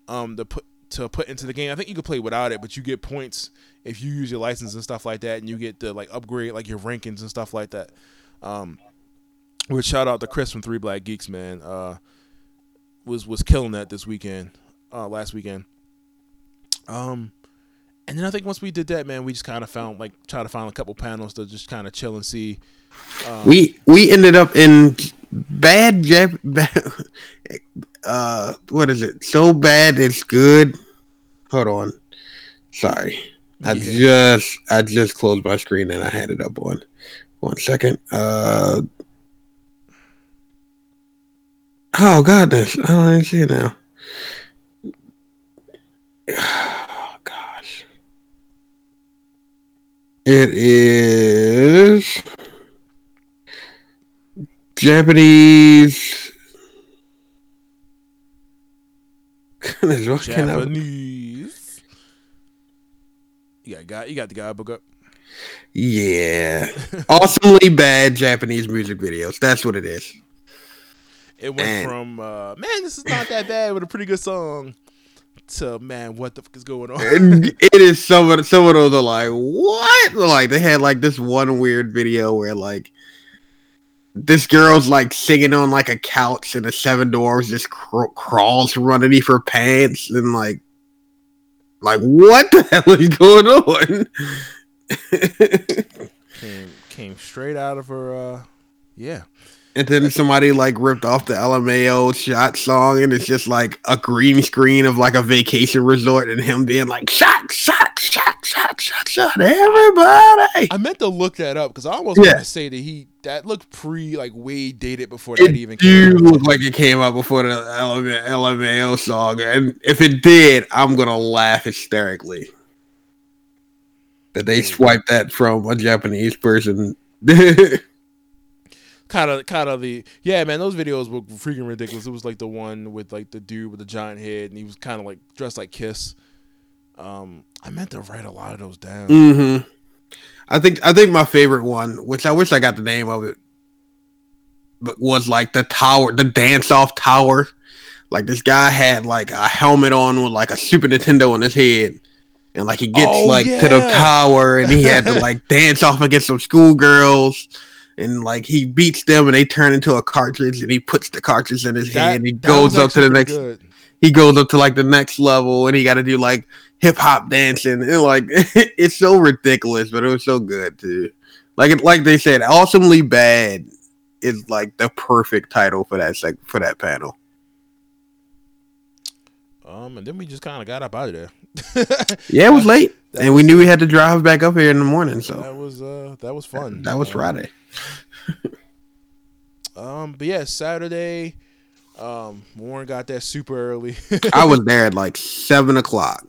um, to put to put into the game. I think you can play without it, but you get points if you use your license and stuff like that, and you get to like upgrade like your rankings and stuff like that. Um, which shout out to Chris from Three Black Geeks, man. Uh, was was killing that this weekend, uh, last weekend. Um, and then I think once we did that, man, we just kind of found like try to find a couple panels to just kind of chill and see. Um, we we ended up in bad Jap- uh what is it? So bad it's good. Hold on. Sorry. I yeah. just I just closed my screen and I had it up on one second. Uh Oh goodness. I don't even see it now. Oh gosh. It is Japanese. Japanese. You got, got you got the guidebook up. Yeah, awesomely bad Japanese music videos. That's what it is. It went and, from uh, man, this is not that bad with a pretty good song to man, what the fuck is going on? it is some of some of those are like what? Like they had like this one weird video where like this girl's like singing on like a couch and the seven dwarfs just cr- crawls from underneath her pants and like like what the hell is going on came came straight out of her uh yeah and then somebody like ripped off the LMAO shot song, and it's just like a green screen of like a vacation resort, and him being like shot, shot, shot, shot, shot, shot, everybody. I meant to look that up because I almost Yeah. want to say that he that looked pre like way dated before It that even came. look like it came out before the LMAO song, and if it did, I'm gonna laugh hysterically that they swiped that from a Japanese person. Kind of, kind of the yeah, man. Those videos were freaking ridiculous. It was like the one with like the dude with the giant head, and he was kind of like dressed like Kiss. Um, I meant to write a lot of those down. mm-hmm. I think I think my favorite one, which I wish I got the name of it, but was like the tower, the dance off tower. Like this guy had like a helmet on with like a Super Nintendo on his head, and like he gets Oh, like to the tower, and he had to like dance off against some schoolgirls. And like he beats them, and they turn into a cartridge, and he puts the cartridge in his That- hand. He goes up to the next good. he goes up to like the next level and he got to do like hip hop dancing and like it's so ridiculous but it was so good too like it like they said awesomely bad is like the perfect title for that sec- for that panel Um, and then we just kind of got up out of there. yeah it was late That and we knew we had to drive back up here in the morning so that was uh that was fun. that was Um, friday Um, but yeah, Saturday. Um, Warren got there super early. i was there at like seven o'clock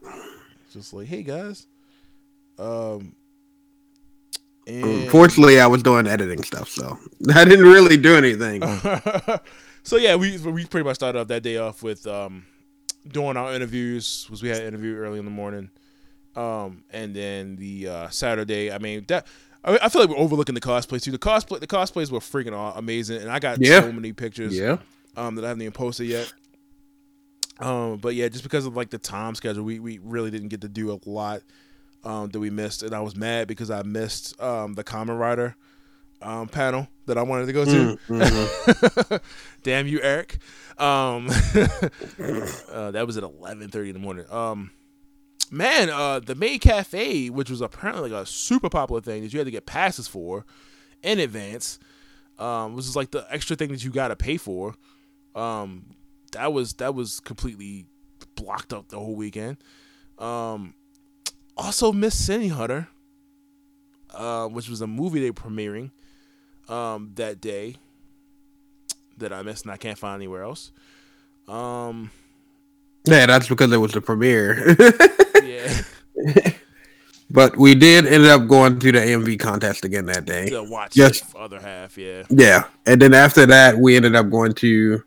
just like, hey guys. Um, and unfortunately i was doing editing stuff so i didn't really do anything so yeah, we we pretty much started off that day off with um doing our interviews. Was we had an interview early in the morning, um, and then the uh, Saturday. I mean that. I, I feel like we're overlooking the cosplays too. The cosplay, the cosplays were freaking amazing, and I got Yeah. so many pictures. yeah um, that I haven't even posted yet. Um, but yeah, just because of like the time schedule, we, we really didn't get to do a lot um, that we missed, and I was mad because I missed um, the Kamen Rider um, panel that I wanted to go to. Mm, mhm. Damn you, Eric. Um, uh, that was at eleven thirty in the morning. Um, man, uh, the Maid Cafe, which was apparently like a super popular thing that you had to get passes for in advance, um, was just like the extra thing that you got to pay for. Um, that was that was completely blocked up the whole weekend. Um, also, Miss City Hunter, uh, which was a movie they were premiering um, that day that I missed and I can't find anywhere else. Um, yeah that's because it was the premiere but we did end up going to the amv contest again that day to watch Yes. the other half. Yeah, Yeah, and then after that, we ended up going to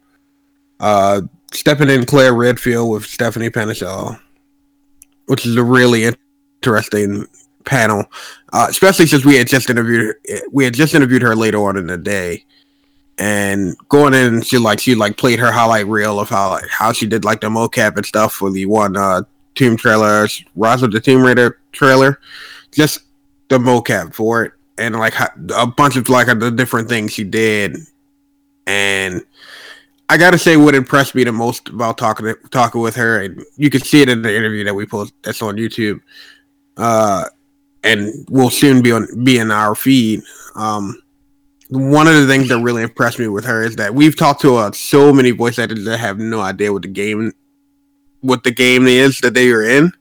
uh stepping in Claire Redfield with Stephanie Panisello, which is a really interesting panel, uh, especially since we had just interviewed we had just interviewed her later on in the day, and going in, she like she like played her highlight reel of how like how she did like the mocap and stuff for the one uh Tomb trailer, Rise of the Tomb Raider trailer, just the mocap for it and like a bunch of like the different things she did and i gotta say what impressed me the most about talking talking with her and you can see it in the interview that we post that's on youtube uh and will soon be on be in our feed um one of the things that really impressed me with her is that we've talked to uh, so many voice actors that have no idea what the game what the game is that they are in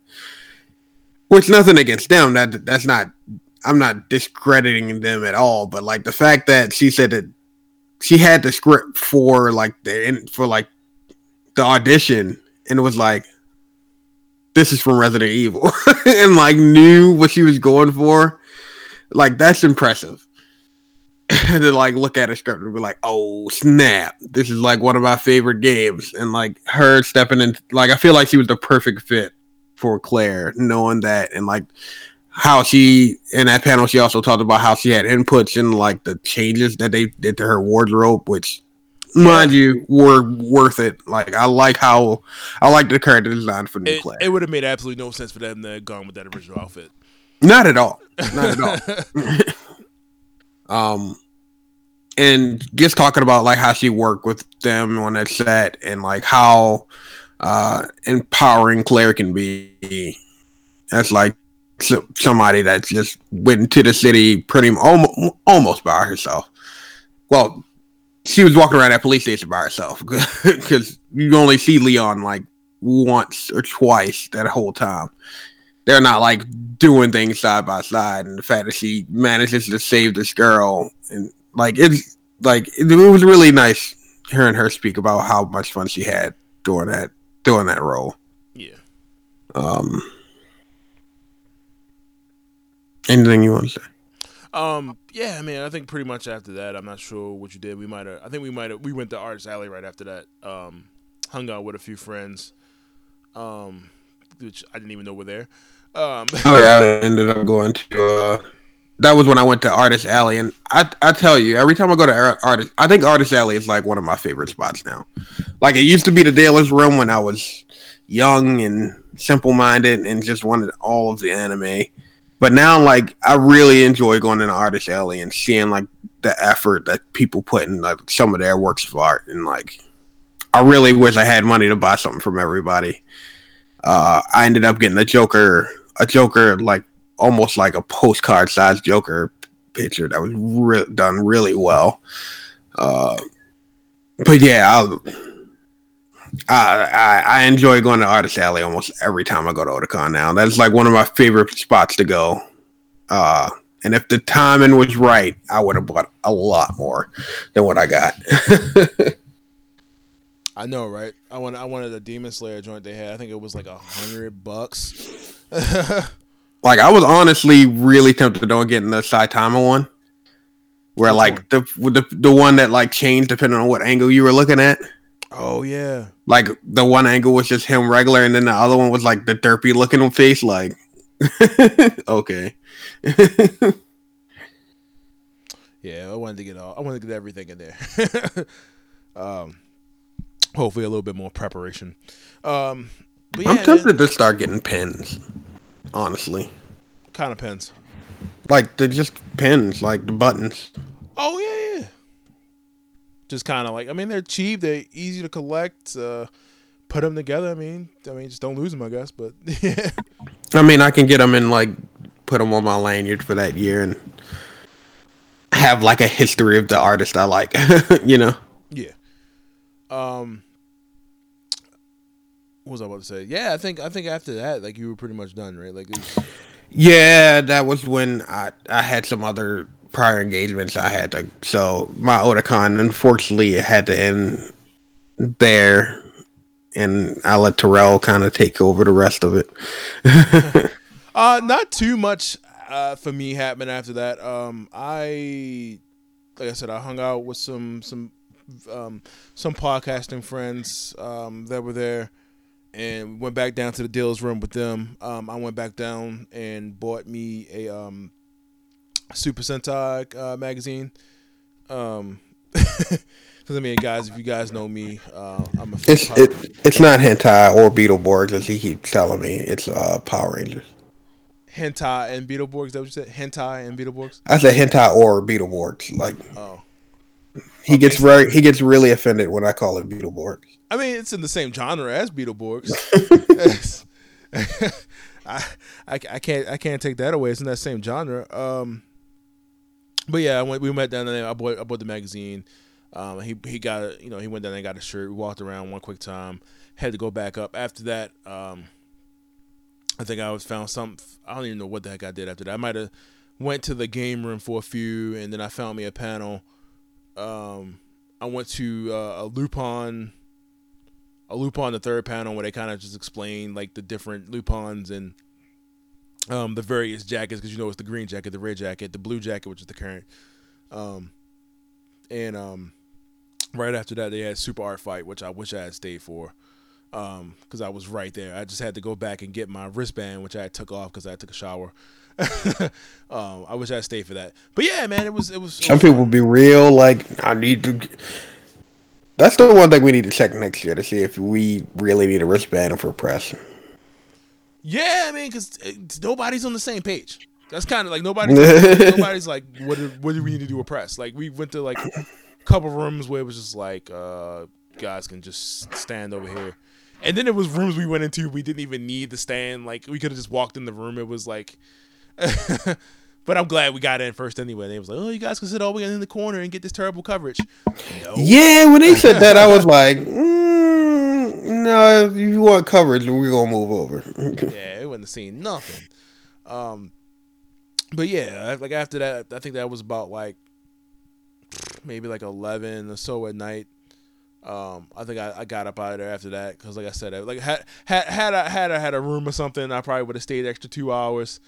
which nothing against them that that's not I'm not discrediting them at all, but like the fact that she said that she had the script for like the for like the audition and it was like this is from Resident Evil and like knew what she was going for. Like that's impressive. to like look at a script and be like, oh snap, this is like one of my favorite games. And like her stepping in like I feel like she was the perfect fit for Claire, knowing that and like how she in that panel she also talked about how she had inputs in like the changes that they did to her wardrobe which mind you were worth it. Like i like how i like the character design for new it, claire. it would have made absolutely no sense for them to have gone with that original outfit. not at all. Not at all um and just talking about like how she worked with them on that set and like how uh empowering claire can be that's like so, somebody that just went into the city pretty almost, almost by herself well she was walking around that police station by herself because you only see Leon like once or twice that whole time. They're not like doing things side by side, and the fact that she manages to save this girl and like it's like it, it was really nice hearing her speak about how much fun she had doing that doing that role. Yeah. Um. Anything you want to say? Um, yeah, I mean, I think pretty much after that, I'm not sure what you did. We might have, I think we might have, we went to Artist Alley right after that. Um, hung out with a few friends, um, which I didn't even know were there. Um, oh yeah, I ended up going to. Uh, that was when I went to Artist Alley, and I I tell you, every time I go to Artist, I think Artist Alley is like one of my favorite spots now. Like it used to be the dealer's room when I was young and simple minded and just wanted all of the anime. But now, like, I really enjoy going to artist alley and seeing like the effort that people put in like some of their works of art, and like, I really wish I had money to buy something from everybody. Uh, I ended up getting the Joker, a Joker like almost like a postcard size Joker picture that was re- done really well. Uh, but yeah, I, I, I enjoy going to Artist Alley almost every time I go to Otakon now. That's like one of my favorite spots to go. Uh, and if the timing was right, I would have bought a lot more than what I got. I know, right? I want I wanted a Demon Slayer joint they had. I think it was like a hundred bucks. like I was honestly really tempted on getting the Saitama one, where like the the the one that like changed depending on what angle you were looking at. Oh yeah. Like the one angle was just him regular, and then the other one was like the derpy looking face. Like, okay. yeah, I wanted to get all. I wanted to get everything in there. um, hopefully a little bit more preparation. Um, yeah, I'm tempted to start getting pins. Honestly. kind of pins? Like they're just pins, like the buttons. Oh yeah, yeah just kind of like I mean they're cheap, they're easy to collect. Uh, put them together. I mean, I mean, just don't lose them, I guess. But yeah. I mean, I can get them and like put them on my lanyard for that year and have like a history of the artist I like. you know. Yeah. Um. What was I about to say? Yeah, I think I think after that, like you were pretty much done, right? Like. Yeah, that was when I I had some other prior engagements I had to. So my Otakon, unfortunately, it had to end there, and I let Terrell kind of take over the rest of it. uh, not too much uh, for me happened after that. Um, I, like I said, I hung out with some some um, some podcasting friends um, that were there and went back down to the deals room with them. Um, I went back down and bought me a um, Super Sentai uh, magazine. Um, because I mean, guys, if you guys know me, uh, I'm a. It's it, it's not hentai or Beetleborgs as he keeps telling me. It's uh, Power Rangers. Hentai and Beetleborgs. That what you said? Hentai and Beetleborgs. I said hentai or Beetleborgs. Like, oh, he okay. gets very he gets really offended when I call it Beetleborgs. I mean, it's in the same genre as Beetleborgs. I, I, I can't I can't take that away. It's in that same genre. Um, but yeah, I went, we went down there. I bought I bought the magazine. Um, he he got a, you know he went down there and got a shirt. We walked around one quick time. Had to go back up after that. Um, I think I was found some. I don't even know what the heck I did after that. I might have went to the game room for a few, and then I found me a panel. Um, I went to uh, a Lupin, a Lupin the third panel where they kind of just explain like the different Lupins and um, the various jackets because you know it's the green jacket, the red jacket, the blue jacket, which is the current. Um, and um, right after that, they had Super Art Fight, which I wish I had stayed for because um, I was right there. I just had to go back and get my wristband, which I took off because I took a shower. um, I wish I stayed for that. But yeah, man, it was it was. Some people be real like I need to. That's the one thing we need to check next year to see if we really need a wristband for press. Yeah, I mean, because uh, nobody's on the same page. That's kind of like nobody's nobody's like, what do, what do we need to do with press? Like we went to like a couple rooms where it was just like, uh, guys can just stand over here. And then it was rooms we went into we didn't even need to stand. Like we could have just walked in the room. It was like, but I'm glad we got in first anyway. They was like, "Oh, you guys can sit all the way in the corner and get this terrible coverage." No. Yeah, when they said that, I was like, mm, "No, if you want coverage, we're gonna move over." yeah, it wouldn't have seen nothing. Um, but yeah, like after that, I think that was about like maybe like eleven or so at night. Um, I think I, I got up out of there after that because, like I said, like had had had I had I had a room or something, I probably would have stayed extra two hours.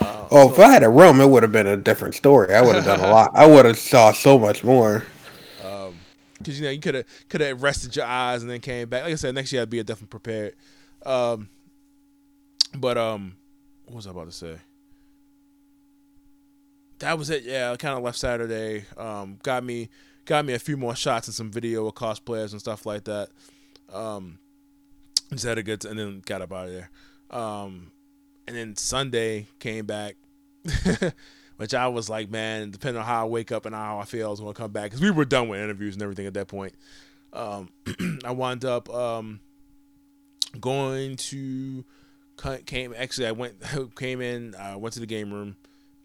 Uh, oh, if I had a room, it would have been a different story. I would have done a lot. I would have saw so much more. Um, because you know you could have could have rested your eyes and then came back. Like I said, next year I'd be definitely prepared. Um, but um, what was I about to say? That was it. Yeah, I kind of left Saturday. Um, got me got me a few more shots and some video of cosplayers and stuff like that. Um, just had a good, t- and then got up out of there. Um, and then Sunday came back, which I was like, man, depending on how I wake up and how I feel, I was gonna come back because we were done with interviews and everything at that point. Um, I wound up um, going to came actually I went came in uh, went to the game room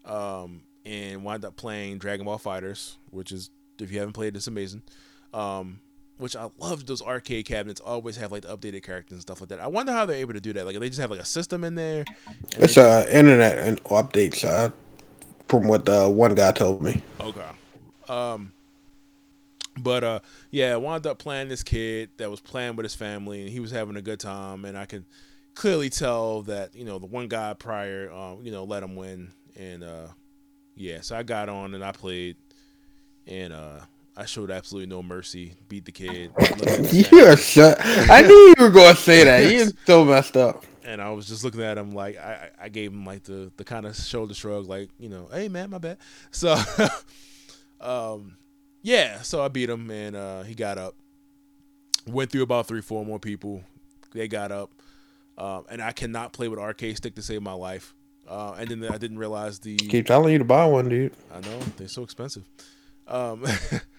um, and wound up playing Dragon Ball Fighters, which is if you haven't played, it's amazing. Um, which I love those arcade cabinets always have like the updated characters and stuff like that. I wonder how they're able to do that. Like they just have like a system in there. It's uh internet and updates uh, from what the one guy told me. Okay. Um but uh yeah, I wound up playing this kid that was playing with his family and he was having a good time and I can clearly tell that, you know, the one guy prior um, you know, let him win and uh yeah, so I got on and I played and uh, I showed absolutely no mercy. Beat the kid. You're shut. I knew you were going to say that. He's so messed up. And I was just looking at him like I, I gave him like the the kind of shoulder shrug, like you know, hey man, my bad. So, um, yeah. So I beat him, and uh, he got up. Went through about three, four more people. They got up, um, and I cannot play with arcade stick to save my life. Uh, and then I didn't realize the. Keep telling you to buy one, dude. I know they're so expensive. Um,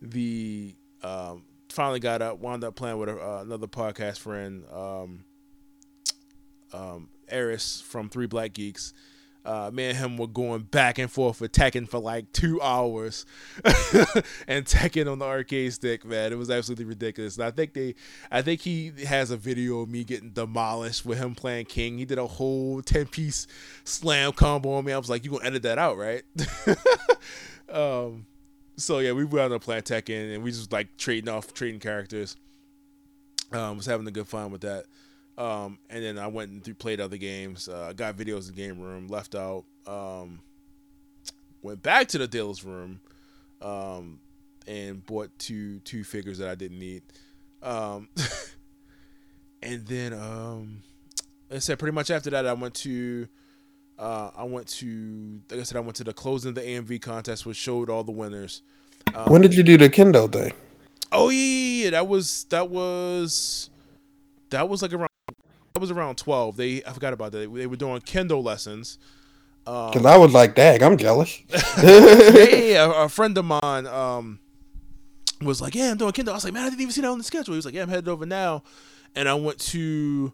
the um, finally got up, wound up playing with uh, another podcast friend, um, um, Eris from Three Black Geeks. Uh, me and him were going back and forth with Tekken for like two hours, and Tekken on the arcade stick, man, it was absolutely ridiculous. And I think they, I think he has a video of me getting demolished with him playing King. He did a whole ten piece slam combo on me. I was like, "You gonna edit that out, right?" um, so yeah, we went on playing Tekken and we just like trading off trading characters. Um, was having a good fun with that. Um, and then I went and through, played other games. Uh, got videos in the game room, left out. Um, went back to the dealer's room, um, and bought two two figures that I didn't need. Um, and then, um, I said, pretty much after that, I went to uh, I went to, like I said, I went to the closing of the AMV contest, which showed all the winners. Um, when did you do the Kendo thing? Oh yeah, yeah, yeah, that was that was that was like around that was around twelve. They I forgot about that. They, were doing Kendo lessons. Um, Cause I was like, "Dang, I'm jealous." yeah, yeah, a, a, friend of mine um, was like, "Yeah, I'm doing Kendo." I was like, "Man, I didn't even see that on the schedule." He was like, "Yeah, I'm headed over now," and I went to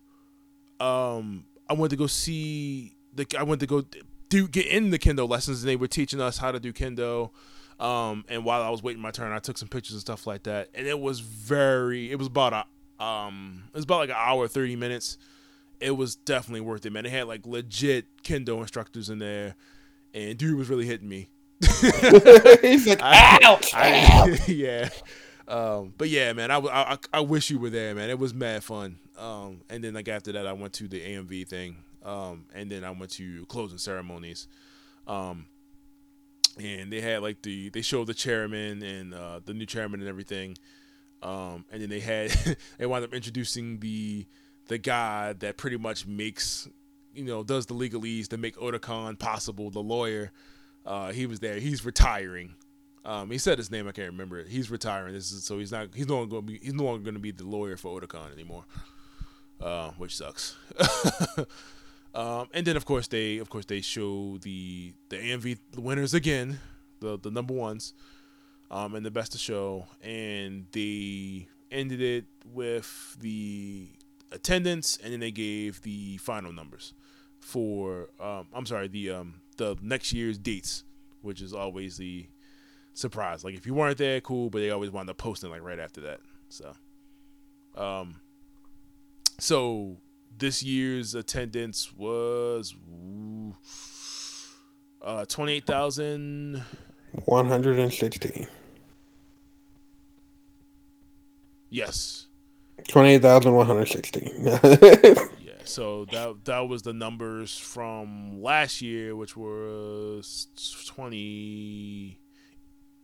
um, I went to go see the I went to go do get in the kendo lessons, and they were teaching us how to do kendo. Um, and while I was waiting my turn, I took some pictures and stuff like that, and it was very. It was about a um, it was about like an hour, thirty minutes. It was definitely worth it, man. They had like legit kendo instructors in there, and dude was really hitting me. He's like, ouch, I, I, yeah. Um, but yeah, man, I, I I wish you were there, man. It was mad fun. Um, and then like after that, I went to the AMV thing. Um, and then I went to closing ceremonies. Um, and they had like the they showed the chairman and uh, the new chairman and everything. Um, and then they had they wound up introducing the the guy that pretty much makes you know does the legalese to make Otakon possible. The lawyer, uh, he was there. He's retiring. Um, he said his name. I can't remember it. He's retiring. This is so he's not. He's no longer going to be. He's no longer going to be the lawyer for Otakon anymore. Uh, which sucks. Um, and then of course they of course they show the the AMV winners again, the the number ones, um, and the best of show, and they ended it with the attendance, and then they gave the final numbers for um, I'm sorry the um, the next year's dates, which is always the surprise. Like if you weren't there, cool, but they always wind up posting like right after that. So, um, so this year's attendance was uh, twenty eight thousand. 116. Yes. 28,116. Yeah. So that that was the numbers from last year, which was twenty.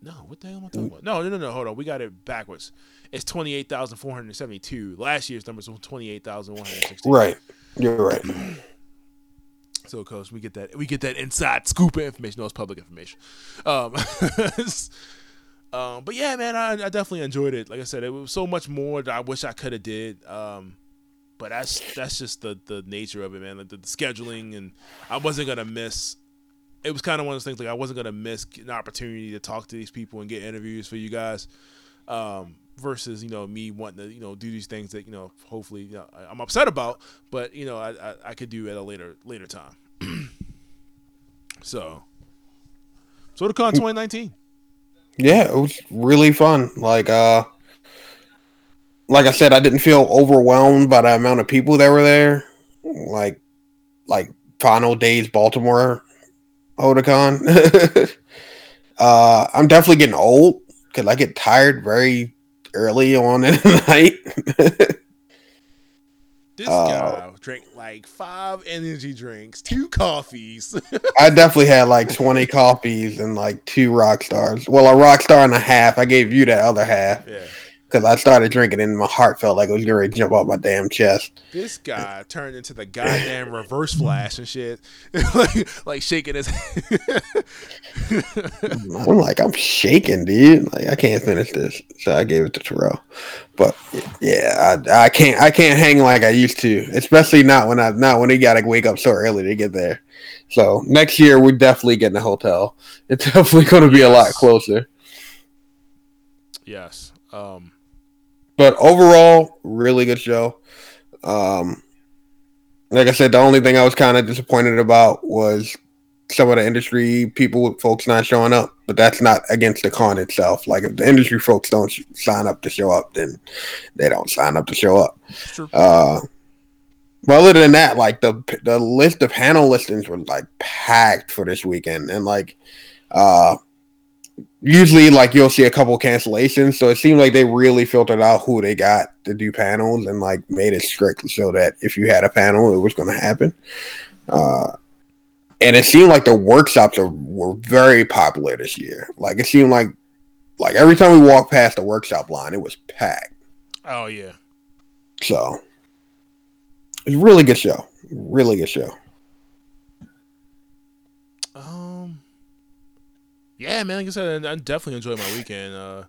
No, what the hell am I talking about? No, no, no, no. Hold on, we got it backwards. It's twenty eight thousand four hundred seventy two. Last year's numbers were twenty eight thousand one hundred sixty. right. You're right. So, coach, we get that we get that inside scoop of information. No, it's public information. Um, um, but yeah, man, I, I definitely enjoyed it. Like I said, it was so much more that I wish I could have did. Um, but that's that's just the the nature of it, man. Like the, the scheduling, and I wasn't gonna miss. It was kind of one of those things like I wasn't gonna miss an opportunity to talk to these people and get interviews for you guys. Um, versus you know me wanting to you know do these things that you know hopefully you know, I- I'm upset about, but you know I, I I could do at a later later time. so, so the con 2019. Yeah, it was really fun. Like uh like I said, I didn't feel overwhelmed by the amount of people that were there. Like like final days Baltimore Otakon. uh I'm definitely getting old because I get tired very early on in the night. This Uh, guy drank like five energy drinks, two coffees. I definitely had like 20 coffees and like two rock stars. Well, a rock star and a half. I gave you that other half yeah, because I started drinking and my heart felt like it was going to jump out my damn chest. this guy turned into the goddamn reverse flash and shit, like like shaking his. I'm like, I'm shaking, dude. Like, I can't finish this, so I gave it to Terrell. But yeah, I, I can't, I can't hang like I used to, especially not when I, not when he got to wake up so early to get there. So next year we're definitely getting a hotel. It's definitely going to be a lot closer. yes. Um. But overall, really good show. Um, like I said, the only thing I was kind of disappointed about was some of the industry people, folks not showing up. But that's not against the con itself. Like if the industry folks don't sh- sign up to show up, then they don't sign up to show up. Uh, but other than that, like the the list of panel listings were like packed for this weekend, and like uh, usually like you'll see a couple cancellations, so it seemed like they really filtered out who they got to do panels and like made it strict so that if you had a panel, it was going to happen. Uh, and it seemed like the workshops are, were very popular this year. Like it seemed like like every time we walked past the workshop line, it was packed. Oh yeah. So it's a really good show. Really good show. Yeah, man. Like I said, I definitely enjoyed my weekend. Uh,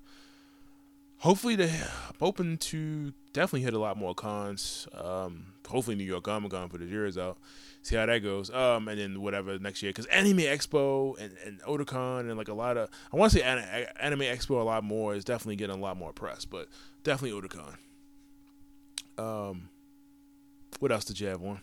hopefully, they, I'm open to definitely hit a lot more cons. Um, hopefully, New York Comic Con for the year is out. See how that goes. Um, and then whatever next year, because Anime Expo and and Otakon and like a lot of I want to say An- Anime Expo a lot more is definitely getting a lot more press, but definitely Otakon. Um, what else did you have on?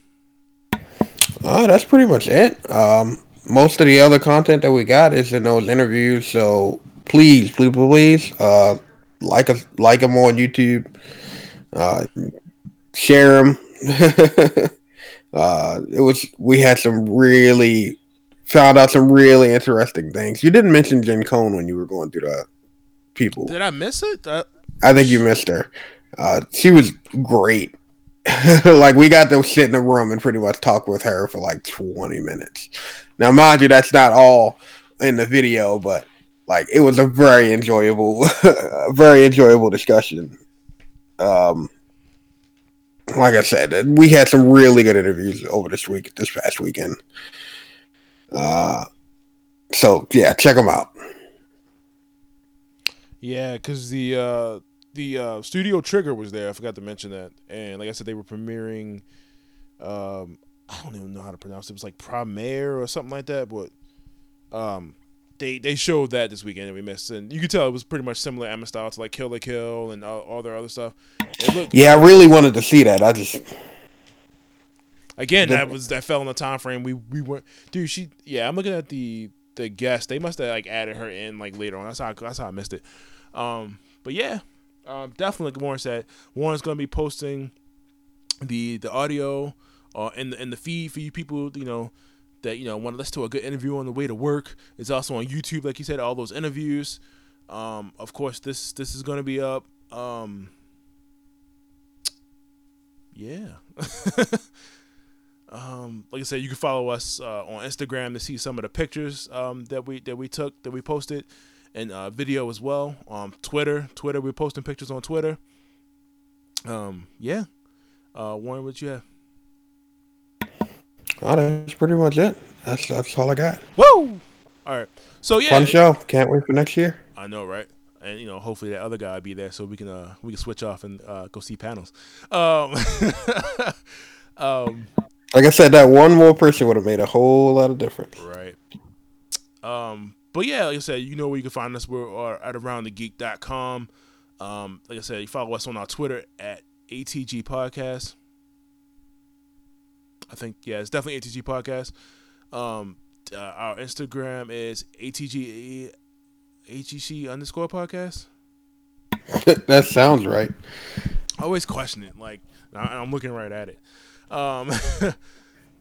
Uh, that's pretty much it. Um, most of the other content that we got is in those interviews. So please, please, please, uh, like us, like them on YouTube. Uh, share them. uh, it was we had some really found out some really interesting things. You didn't mention Jen Cohn when you were going through the people. Did I miss it? Uh, I think you missed her. Uh, she was great. like we got to sit in a room and pretty much talk with her for like 20 minutes. Now, mind you, that's not all in the video, but like it was a very enjoyable, very enjoyable discussion. Um, like I said, we had some really good interviews over this week, this past weekend. Uh, so yeah, check them out. Yeah, because the uh, the uh, Studio Trigger was there. I forgot to mention that. And like I said, they were premiering. Um, I don't even know how to pronounce it. It was like Premiere or something like that. But um, they they showed that this weekend and we missed. And you could tell it was pretty much similar Emma style to like Kill la Kill and all, all their other stuff. It looked Yeah, I really wanted to see that. I just again, that was that fell in the time frame. We we weren't, dude. She, yeah, I'm looking at the the guest. They must have like added her in like later on. That's how that's how I missed it. Um, but yeah, um, definitely like Warren said, Warren's gonna be posting the the audio uh, in the in the feed for you people, you know, that you know want to listen to a good interview on the way to work. It's also on YouTube, like you said, all those interviews. Um, of course, this this is gonna be up. Um, yeah. um, like I said, you can follow us uh, on Instagram to see some of the pictures um, that we that we took that we posted, and uh, video as well. Um, Twitter, Twitter, we're posting pictures on Twitter. Um, yeah. Uh, Warren, what you have? Oh, that's pretty much it. That's that's all I got. Woo! All right. So yeah, Fun show. Can't wait for next year. I know, right? And you know, hopefully that other guy will be there so we can uh we can switch off and uh go see panels. Um, um Like I said, that one more person would have made a whole lot of difference. right. Um, but yeah, like I said, you know where you can find us. We're at aroundthegeek.com. Um, like I said, you follow us on our Twitter at ATG Podcast. I think yeah, it's definitely ATG Podcast. Um, uh, our Instagram is ATG ATC underscore podcast. that sounds right. I always question it. Like I- I'm looking right at it. Um,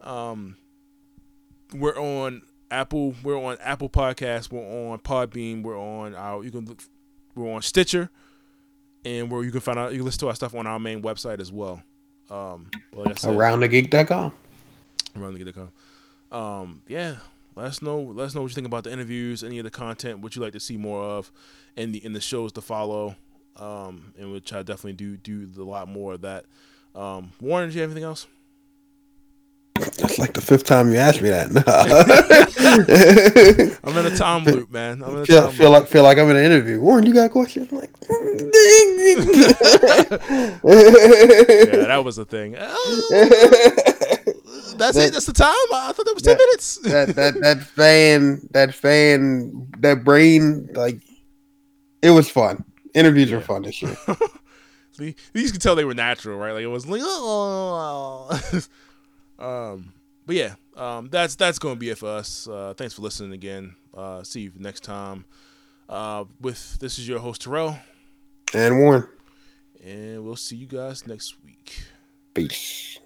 um, we're on Apple. We're on Apple Podcasts. We're on Podbean. We're on our. You can look. We're on Stitcher, and where you can find out. You can listen to our stuff on our main website as well. Um, well, said, Aroundthegeek.com. around the get Um, yeah. Let us know. Let us know what you think about the interviews, any of the content, what you like to see more of, in the in the shows to follow. Um, and which I definitely do do a lot more of that. Um, Warren, do you have anything else? That's like the fifth time you asked me that. I'm in a time loop, man. I'm in a feel, time feel loop. like feel like I'm in an interview. Warren, you got a question? I'm like, Yeah, that was the thing. Oh, that's it. That's the time. I thought that was ten That- minutes. that that that fan that fan that brain like it was fun. Interviews Yeah. are fun this year. See, you can tell they were natural, right? Like it was like, oh. oh, oh. Um, but yeah, um, that's that's gonna be it for us. Uh, thanks for listening again. Uh, see you next time. Uh, with this is your host Terrell, And Warren, and we'll see you guys next week. peace.